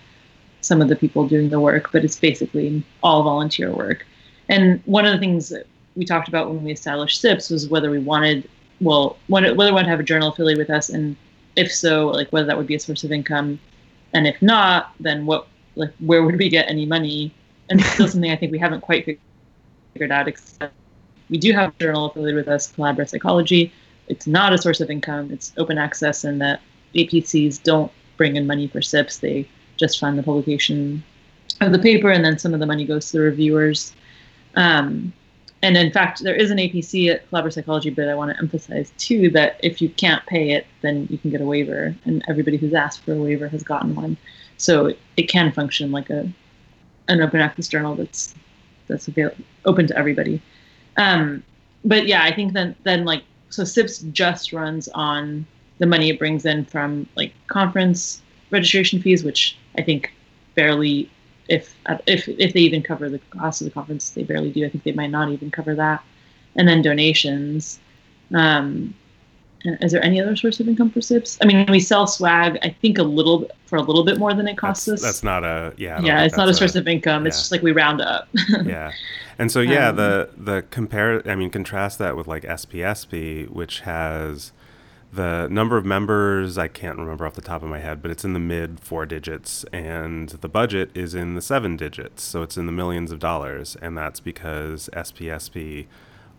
some of the people doing the work, but it's basically all volunteer work. And one of the things that we talked about when we established SIPS was whether we wanted, well, whether we wanted to have a journal affiliated with us, and if so, like whether that would be a source of income, and if not, then what, like where would we get any money? And it's still something I think we haven't quite figured out. Except we do have a journal affiliated with us, Collabra Psychology. It's not a source of income. It's open access, and that APCs don't bring in money for SIPS. They just fund the publication of the paper, and then some of the money goes to the reviewers. Um, and in fact, there is an APC at Collabra Psychology, but I want to emphasize too that if you can't pay it, then you can get a waiver, and everybody who's asked for a waiver has gotten one. So it can function like a an open access journal that's that's available, open to everybody. Um, but yeah, I think then then like so SIPS just runs on the money it brings in from like conference registration fees, which I think barely, if if if they even cover the cost of the conference, they barely do. I think they might not even cover that, and then donations. Um, is there any other source of income for SIPS? I mean, we sell swag. I think a little for a little bit more than it costs that's, us. That's not a yeah. Yeah, it's not a source a, of income. Yeah. It's just like we round up. yeah, and so yeah, um, the the compare. I mean, contrast that with like SPSP, which has the number of members. I can't remember off the top of my head, but it's in the mid four digits, and the budget is in the seven digits. So it's in the millions of dollars, and that's because SPSP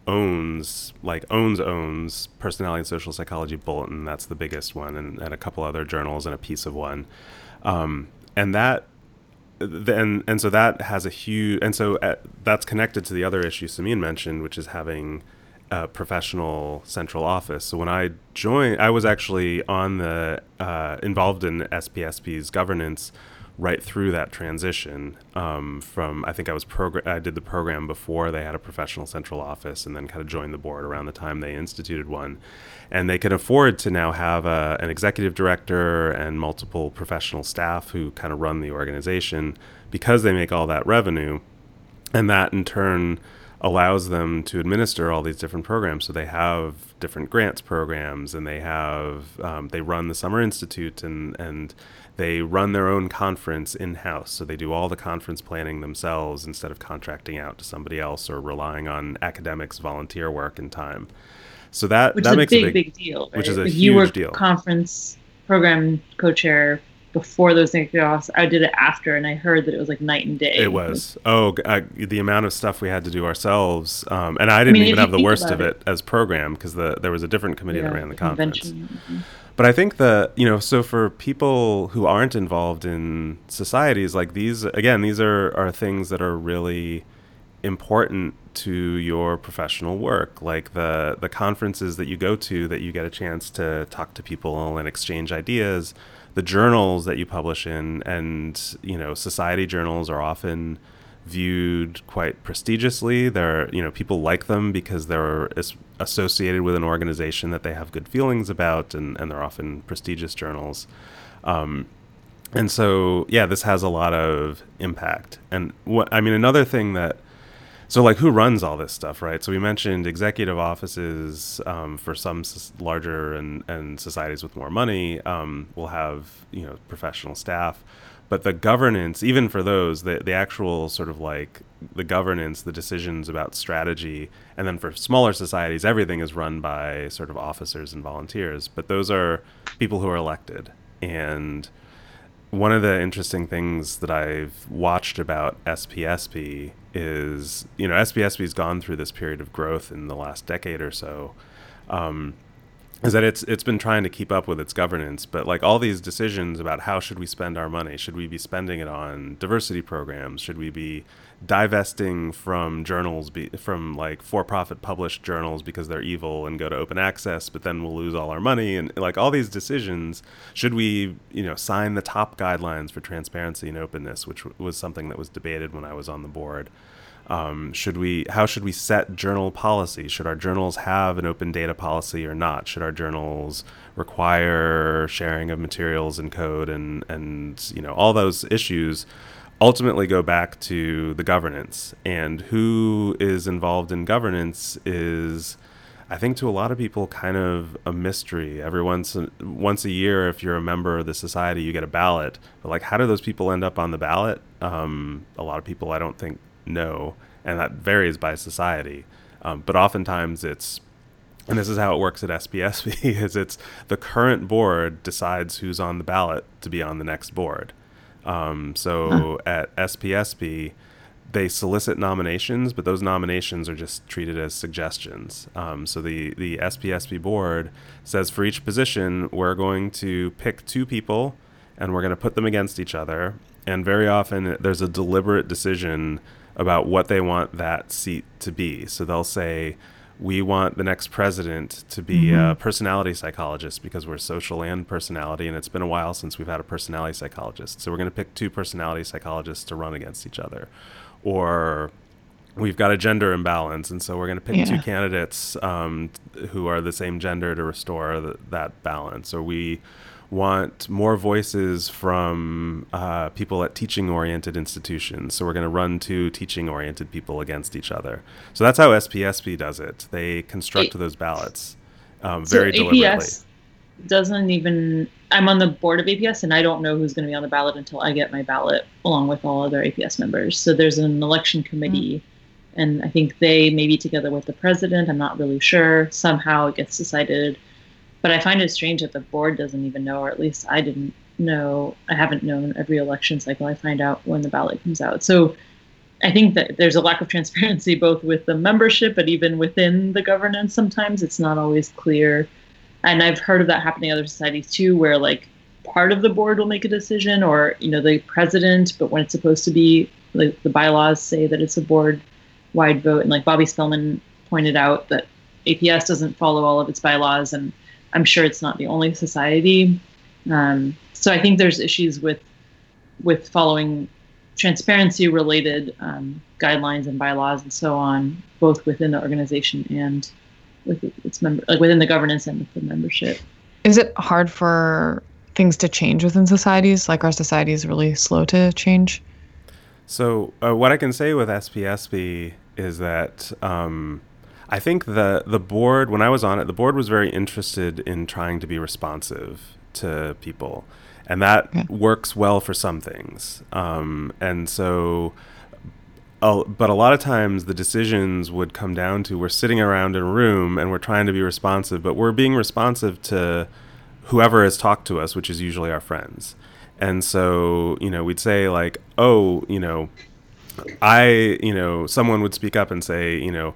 owns like owns owns personality and social psychology bulletin that's the biggest one and, and a couple other journals and a piece of one um, and that then and so that has a huge and so at, uh, that's connected to the other issue Simine mentioned which is having a professional central office. So when I joined I was actually on the uh, involved in SPSP's governance right through that transition um, from I think I was program I did the program before they had a professional central office and then kind of joined the board around the time they instituted one. And they can afford to now have a, an executive director and multiple professional staff who kind of run the organization because they make all that revenue. And that in turn allows them to administer all these different programs. So they have different grants programs, and they have um, they run the Summer Institute, and and they run their own conference in house, so they do all the conference planning themselves instead of contracting out to somebody else or relying on academics' volunteer work and time. So that which that is makes a big, a big, big deal. Right? Which is a huge you were deal. Conference program co-chair before those things off. I did it after, and I heard that it was like night and day. It was. Oh, uh, the amount of stuff we had to do ourselves, um, and I didn't I mean, even have the worst of it, it as program because the there was a different committee yeah, that ran the, the conference. Mm-hmm. But I think the you know so for people who aren't involved in societies like these again these are are things that are really important to your professional work like the the conferences that you go to that you get a chance to talk to people and exchange ideas the journals that you publish in and you know society journals are often viewed quite prestigiously. They're, you know, people like them because they're associated with an organization that they have good feelings about, and, and they're often prestigious journals. Um, and so, yeah, this has a lot of impact. And what I mean, another thing that so like who runs all this stuff right? So we mentioned executive offices um, for some s- larger and, and societies with more money um, will have you know professional staff. But the governance even for those the, the actual sort of like the governance the decisions about strategy and then for smaller societies everything is run by sort of officers and volunteers. But those are people who are elected. And one of the interesting things that I've watched about SPSP is, you know, SPSP's gone through this period of growth in the last decade or so. Um, is that it's it's been trying to keep up with its governance, but like all these decisions about how should we spend our money? Should we be spending it on diversity programs? Should we be divesting from journals be, from like for-profit published journals because they're evil and go to open access, but then we'll lose all our money and like all these decisions. Should we, you know, sign the TOP guidelines for transparency and openness, which w- was something that was debated when I was on the board. Um, should we? How should we set journal policy? Should our journals have an open data policy or not? Should our journals require sharing of materials and code and and you know all those issues? Ultimately, go back to the governance and who is involved in governance is. I think to a lot of people, kind of a mystery. Every once once a year, if you're a member of the society, you get a ballot. But like, how do those people end up on the ballot? Um, a lot of people, I don't think, know, and that varies by society. Um, but oftentimes it's, and this is how it works at SPSP, is it's the current board decides who's on the ballot to be on the next board. Um, so huh. at SPSP, they solicit nominations, but those nominations are just treated as suggestions. Um, so the the SPSP board says for each position, we're going to pick two people, and we're going to put them against each other. And very often, there's a deliberate decision about what they want that seat to be. So they'll say, we want the next president to be mm-hmm. a personality psychologist because we're social and personality, and it's been a while since we've had a personality psychologist. So we're going to pick two personality psychologists to run against each other. Or we've got a gender imbalance, and so we're going to pick yeah. two candidates um, who are the same gender to restore that balance. Or we want more voices from uh, people at teaching oriented institutions. So we're going to run two teaching oriented people against each other. So that's how SPSP does it. They construct a- those ballots um, so very deliberately. APS doesn't even. I'm on the board of APS and I don't know who's going to be on the ballot until I get my ballot along with all other APS members. So there's an election committee. Mm-hmm. And I think they, maybe together with the president, I'm not really sure, somehow it gets decided but I find it strange that the board doesn't even know, or at least I didn't know. I haven't known every election cycle. I find out when the ballot comes out. So I think that there's a lack of transparency both with the membership, but even within the governance. Sometimes it's not always clear. And I've heard of that happening in other societies too, where like part of the board will make a decision, or you know the president, but when it's supposed to be, like the bylaws say that it's a board-wide vote. And like Bobbie Spellman pointed out that APS doesn't follow all of its bylaws and I'm sure it's not the only society. Um, so I think there's issues with with following transparency related um, guidelines and bylaws and so on, both within the organization and with its member, like within the governance and with the membership. Is it hard for things to change within societies? Like our society is really slow to change. So uh, what I can say with SPSP is that um, I think the the board when I was on it, the board was very interested in trying to be responsive to people, and that okay. works well for some things. Um, and so, uh, but a lot of times the decisions would come down to we're sitting around in a room and we're trying to be responsive, but we're being responsive to whoever has talked to us, which is usually our friends. And so, you know, we'd say like, oh, you know, I, you know, someone would speak up and say, you know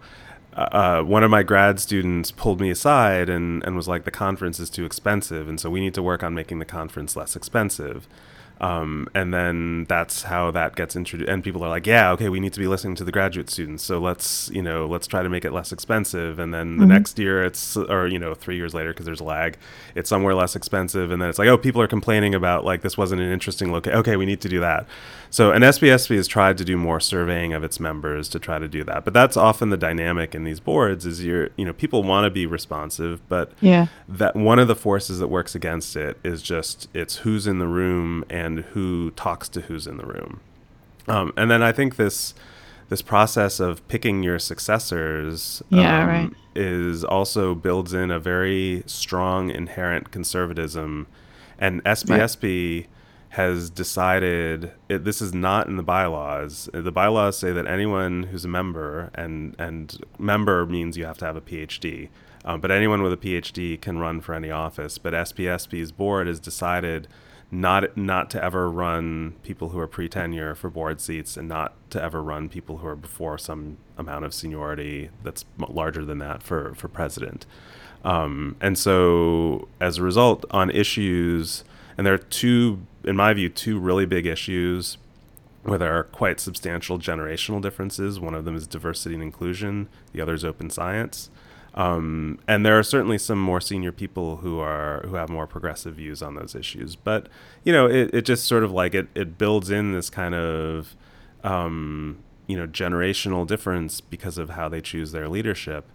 uh, one of my grad students pulled me aside and, and was like, the conference is too expensive. And so we need to work on making the conference less expensive. Um, and then that's how that gets introduced. And people are like, yeah, okay, we need to be listening to the graduate students. So let's, you know, let's try to make it less expensive. And then the mm-hmm. next year it's, or, you know, three years later, because there's a lag, it's somewhere less expensive. And then it's like, oh, people are complaining about like this wasn't an interesting location. Okay, we need to do that. So, and SPSP has tried to do more surveying of its members to try to do that. But that's often the dynamic in these boards is you're, you know, people want to be responsive, but yeah, that one of the forces that works against it is just it's who's in the room and who talks to who's in the room. Um, and then I think this this process of picking your successors yeah, um, right. is also builds in a very strong inherent conservatism and SPSP right. has decided it, this is not in the bylaws. The bylaws say that anyone who's a member and and member means you have to have a PhD. Um, but anyone with a PhD can run for any office. But SPSP's board has decided not not to ever run people who are pre-tenure for board seats and not to ever run people who are before some amount of seniority that's larger than that for for president. Um, and so as a result, on issues, and there are two, in my view, two really big issues where there are quite substantial generational differences. One of them is diversity and inclusion. The other is open science. Um, and there are certainly some more senior people who are who have more progressive views on those issues. But you know, it, it just sort of like it, it builds in this kind of um, you know generational difference because of how they choose their leadership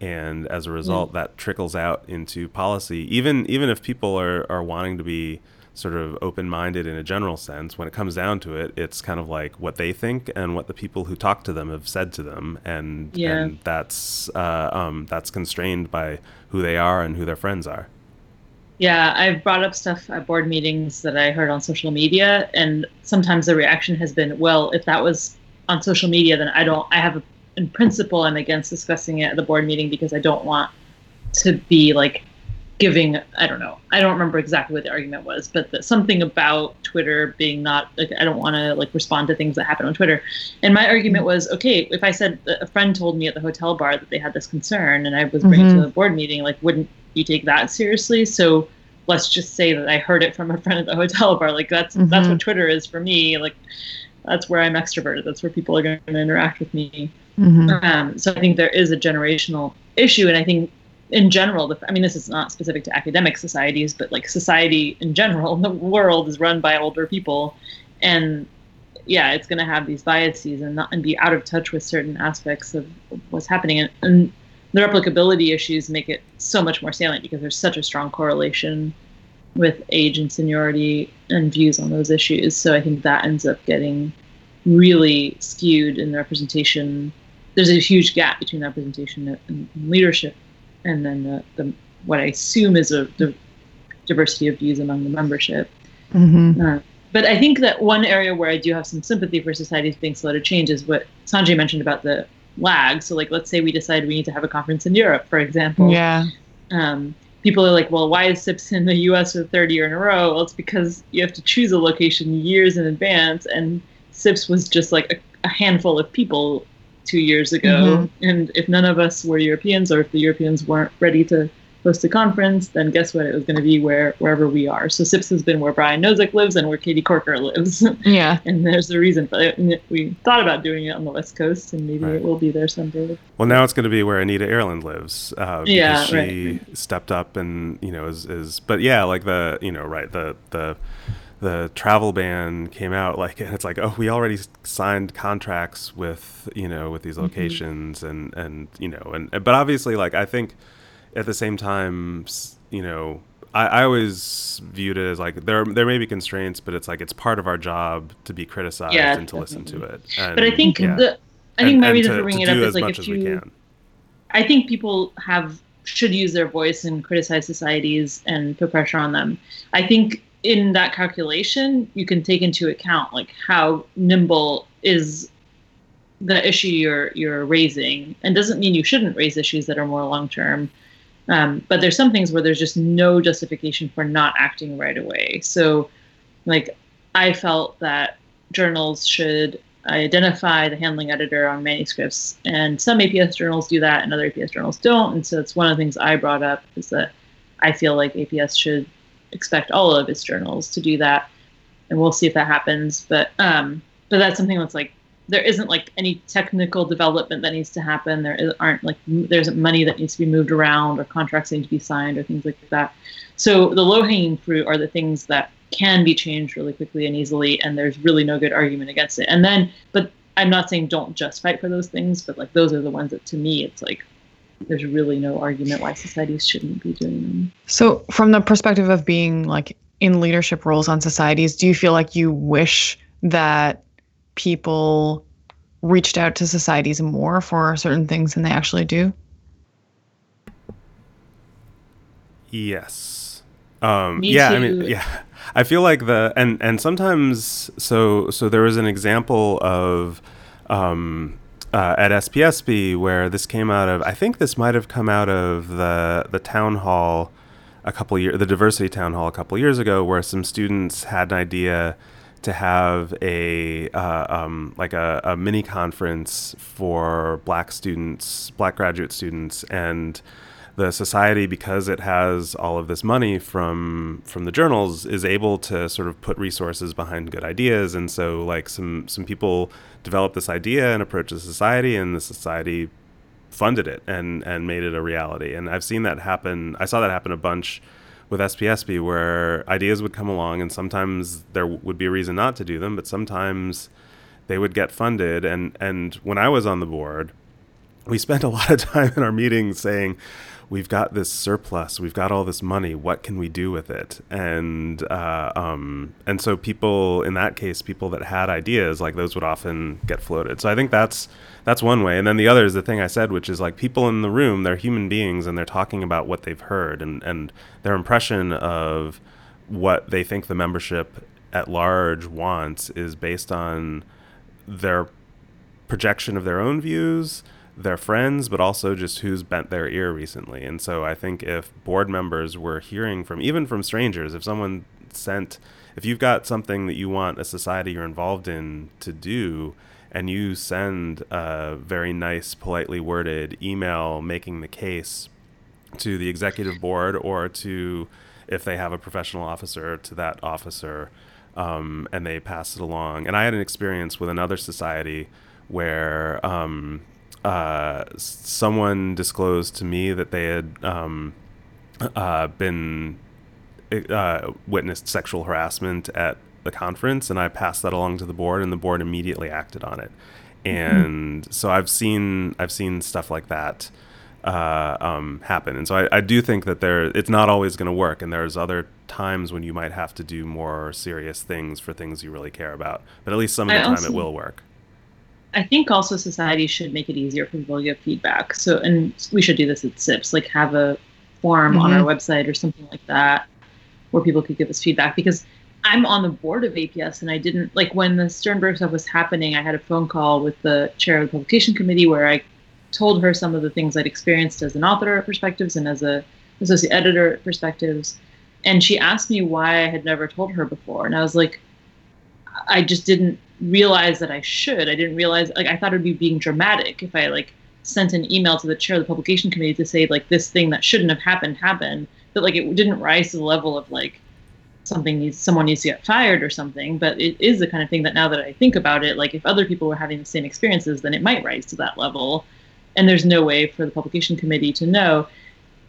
and as a result mm. that trickles out into policy even even if people are, are wanting to be sort of open-minded in a general sense. When it comes down to it it's kind of like what they think and what the people who talk to them have said to them. And, yeah. and that's uh, um, that's constrained by who they are and who their friends are. Yeah i've brought up stuff at board meetings that i heard on social media and sometimes the reaction has been well if that was on social media then i don't i have a in principle I'm against discussing it at the board meeting because I don't want to be like giving I don't know I don't remember exactly what the argument was but the, something about Twitter being not like I don't want to like respond to things that happen on Twitter and my argument was okay if I said a friend told me at the hotel bar that they had this concern and I was bringing mm-hmm. to the board meeting like wouldn't you take that seriously so let's just say that I heard it from a friend at the hotel bar like that's mm-hmm. that's what Twitter is for me like that's where I'm extroverted that's where people are going to interact with me Mm-hmm. Um, so I think there is a generational issue, and I think in general, I mean, this is not specific to academic societies, but like society in general, the world is run by older people, and yeah, it's going to have these biases and not and be out of touch with certain aspects of what's happening, and, and the replicability issues make it so much more salient because there's such a strong correlation with age and seniority and views on those issues. So I think that ends up getting really skewed in the representation. There's a huge gap between representation and leadership, and then the, the what I assume is a the diversity of views among the membership. Mm-hmm. Uh, but I think that one area where I do have some sympathy for societies being slow to change is what Sanjay mentioned about the lag. So, like, let's say we decide we need to have a conference in Europe, for example. Yeah. Um, people are like, well, why is SIPS in the US for the third year in a row? Well, it's because you have to choose a location years in advance, and SIPS was just like a, a handful of people two years ago. Mm-hmm. And if none of us were Europeans, or if the Europeans weren't ready to host a conference, then guess what? It was going to be where wherever we are. So SIPS has been where Brian Nosek lives and where Katie Corker lives. Yeah. and there's a reason for it. We thought about doing it on the West Coast, and maybe right. it will be there someday. Well, now it's going to be where Anita Eerland lives. Uh, yeah, she right. stepped up and you know is is. But yeah, like the you know right the the the travel ban came out like and it's like oh we already signed contracts with you know with these mm-hmm. locations mm-hmm. and and you know and but obviously like i think at the same time you know I, I always viewed it as like there there may be constraints but it's like it's part of our job to be criticized yeah, and to definitely. listen to it and, but i think yeah. the i think and, my reason for bringing it up is like if you i think people have should use their voice and criticize societies and put pressure on them i think in that calculation, you can take into account like how nimble is the issue you're you're raising, and doesn't mean you shouldn't raise issues that are more long term. Um, but there's some things where there's just no justification for not acting right away. So, like, I felt that journals should identify the handling editor on manuscripts, and some APS journals do that, and other APS journals don't. And so, it's one of the things I brought up is that I feel like APS should expect all of its journals to do that, and we'll see if that happens. But um, but that's something that's like there isn't like any technical development that needs to happen. There aren't like there isn't money that needs to be moved around or contracts need to be signed or things like that. So the low hanging fruit are the things that can be changed really quickly and easily, and there's really no good argument against it. And then, but I'm not saying don't just fight for those things, but like those are the ones that to me it's like there's really no argument why societies shouldn't be doing them. So, from the perspective of being like in leadership roles on societies, do you feel like you wish that people reached out to societies more for certain things than they actually do? Yes. Um, yeah, too. I mean, yeah. I feel like the and and sometimes so so there was an example of um, uh, at SPSP where this came out of. I think this might have come out of the the town hall a couple years, the diversity town hall a couple years ago, where some students had an idea to have a uh, um, like a, a, mini conference for Black students, Black graduate students, and the society because it has all of this money from from the journals is able to sort of put resources behind good ideas. And so like some some people developed this idea and approached the society and the society funded it and and made it a reality. And I've seen that happen. I saw that happen a bunch with SPSP where ideas would come along and sometimes there would be a reason not to do them but sometimes they would get funded. And and when I was on the board we spent a lot of time in our meetings saying we've got this surplus, we've got all this money. What can we do with it? And uh, um, and so people in that case, people that had ideas like those would often get floated. So I think that's that's one way. And then the other is the thing I said, which is like people in the room, they're human beings and they're talking about what they've heard and and their impression of what they think the membership at large wants is based on their projection of their own views their friends, but also just who's bent their ear recently. And so I think if board members were hearing from, even from strangers, if someone sent, if you've got something that you want a society you're involved in to do, and you send a very nice, politely worded email making the case to the executive board or to, if they have a professional officer, to that officer, um, and they pass it along. And I had an experience with another society where um, uh, someone disclosed to me that they had um, uh, been uh, witnessed sexual harassment at the conference, and I passed that along to the board, and the board immediately acted on it. And mm-hmm. so I've seen I've seen stuff like that uh, um, happen, and so I, I, do think that there it's not always going to work, and there's other times when you might have to do more serious things for things you really care about. But at least some of the I time also, it will work. I think also society should make it easier for people to give feedback. So, and we should do this at SIPS, like have a forum mm-hmm. on our mm-hmm. website or something like that where people could give us feedback because I'm on the board of APS and I didn't like when the Sternberg stuff was happening. I had a phone call with the chair of the publication committee where I told her some of the things I'd experienced as an author at Perspectives and as a associate editor at Perspectives, and she asked me why I had never told her before, and I was like, I just didn't realize that I should. I didn't realize like I thought it would be being dramatic if I like sent an email to the chair of the publication committee to say like this thing that shouldn't have happened happened. But like it didn't rise to the level of like something needs someone needs to get fired or something. But it is the kind of thing that now that I think about it, like if other people were having the same experiences, then it might rise to that level. And there's no way for the publication committee to know.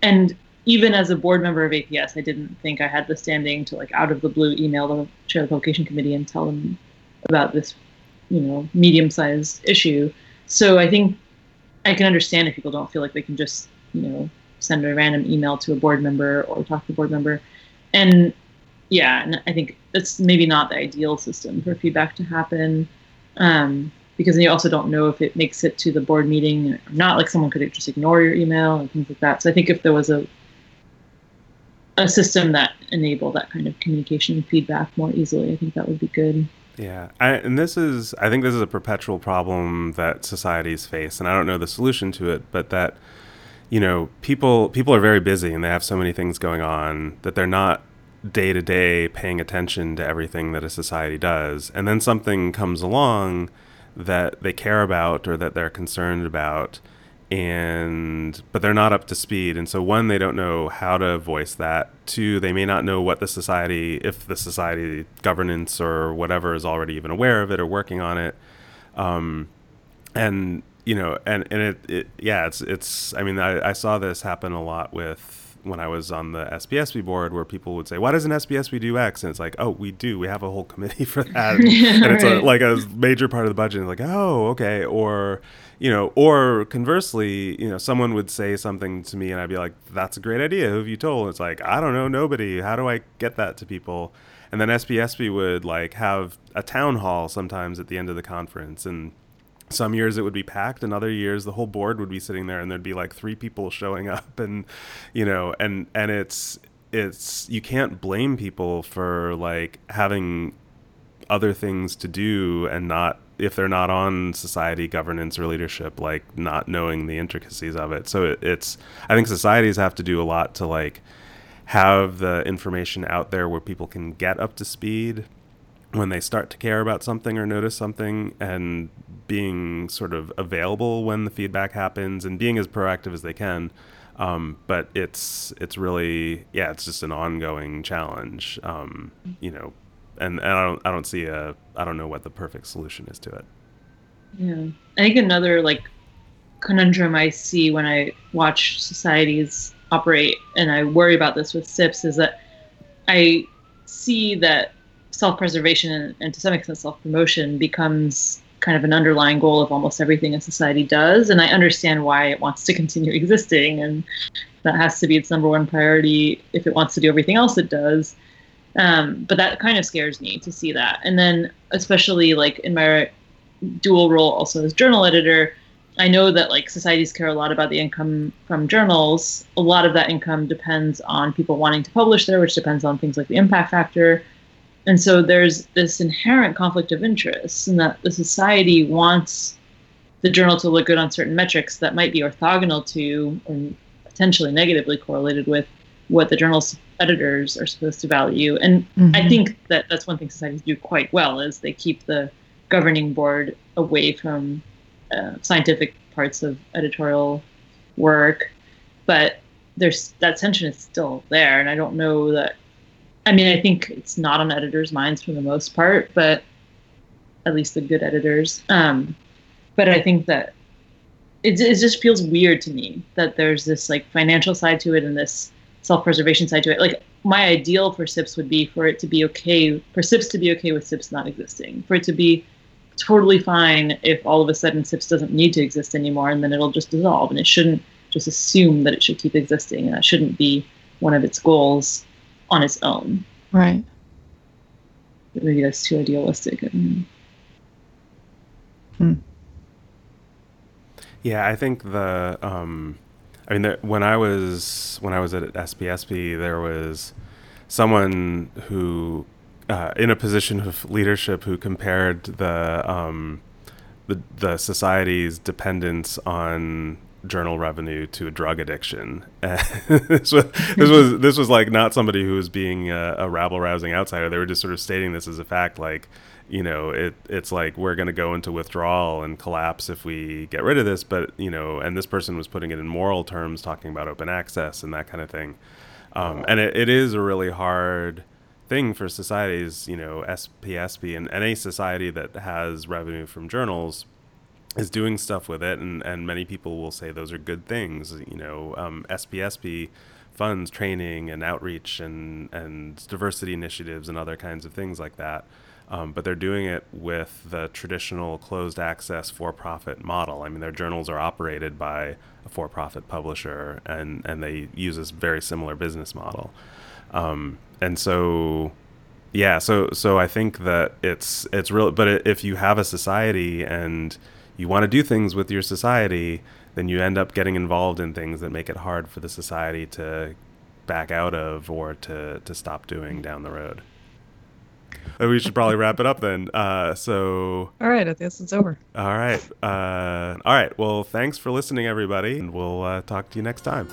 And even as a board member of APS, I didn't think I had the standing to like out of the blue email the chair of the publication committee and tell them about this, you know, medium-sized issue. So I think I can understand if people don't feel like they can just, you know, send a random email to a board member or talk to a board member. And yeah, and I think that's maybe not the ideal system for feedback to happen. Um, because you also don't know if it makes it to the board meeting or not. Like someone could just ignore your email and things like that. So I think if there was a a system that enabled that kind of communication and feedback more easily, I think that would be good. Yeah, I, and this is I think this is a perpetual problem that societies face, and I don't know the solution to it, but that you know people people are very busy and they have so many things going on that they're not day to day paying attention to everything that a society does, and then something comes along that they care about or that they're concerned about and but they're not up to speed and so one they don't know how to voice that two they may not know what the society if the society governance or whatever is already even aware of it or working on it um, and you know and and it, it yeah it's it's i mean I, I saw this happen a lot with when I was on the SPSP board where people would say, "Why doesn't SPSP do X?" and it's like, "Oh, we do. We have a whole committee for that." and, and it's a, like a major part of the budget. And like, "Oh, okay." Or, you know, or conversely, you know, someone would say something to me and I'd be like, "That's a great idea. Who have you told?" It's like, "I don't know, nobody. How do I get that to people?" And then SPSP would like have a town hall sometimes at the end of the conference and some years it would be packed and other years the whole board would be sitting there and there'd be like three people showing up and you know and and it's it's you can't blame people for like having other things to do and not if they're not on society governance or leadership like not knowing the intricacies of it. So it, it's i think societies have to do a lot to like have the information out there where people can get up to speed when they start to care about something or notice something and being sort of available when the feedback happens and being as proactive as they can. Um, but it's it's really yeah it's just an ongoing challenge um, you know and, and I don't I don't see a I don't know what the perfect solution is to it. Yeah, I think another like conundrum I see when I watch societies operate, and I worry about this with SIPS, is that I see that self-preservation and, and to some extent self-promotion becomes kind of an underlying goal of almost everything a society does, and I understand why it wants to continue existing, and that has to be its number one priority if it wants to do everything else it does. Um, but that kind of scares me to see that. And then, especially like in my dual role also as journal editor, I know that like societies care a lot about the income from journals. A lot of that income depends on people wanting to publish there, which depends on things like the impact factor. And so there's this inherent conflict of interest in that the society wants the journal to look good on certain metrics that might be orthogonal to or potentially negatively correlated with what the journal's editors are supposed to value. And mm-hmm. I think that that's one thing societies do quite well is they keep the governing board away from uh, scientific parts of editorial work. But there's that tension is still there, and I don't know that. I mean, I think it's not on editors' minds for the most part, but at least the good editors. Um, but I think that it, it just feels weird to me that there's this like financial side to it and this self-preservation side to it. Like my ideal for SIPS would be for it to be okay, for SIPS to be okay with SIPS not existing, for it to be totally fine if all of a sudden SIPS doesn't need to exist anymore and then it'll just dissolve and it shouldn't just assume that it should keep existing and that shouldn't be one of its goals on its own. Right. Maybe that's too idealistic. Hmm. Yeah, I think the um, I mean, there, when I was when I was at SPSP, there was someone who, uh, in a position of leadership, who compared the um, the the society's dependence on journal revenue to a drug addiction. this was this was this was like not somebody who was being a, a rabble rousing outsider. They were just sort of stating this as a fact, like you know, it it's like we're going to go into withdrawal and collapse if we get rid of this. But you know, and this person was putting it in moral terms, talking about open access and that kind of thing. Um, and it, it is a really hard thing for societies, you know, SPSP and any society that has revenue from journals is doing stuff with it, and, and many people will say those are good things. You know, um, SPSP funds training and outreach and, and diversity initiatives and other kinds of things like that um, but they're doing it with the traditional closed access for profit model. I mean, their journals are operated by a for profit publisher, and, and they use this very similar business model. Um, and so, yeah, so so I think that it's it's real. But if you have a society and you want to do things with your society, then you end up getting involved in things that make it hard for the society to back out of or to to stop doing down the road we should probably wrap it up then. Uh, so. All right, I guess it's over. All right. Uh, all right. Well, thanks for listening, everybody, and we'll uh, talk to you next time.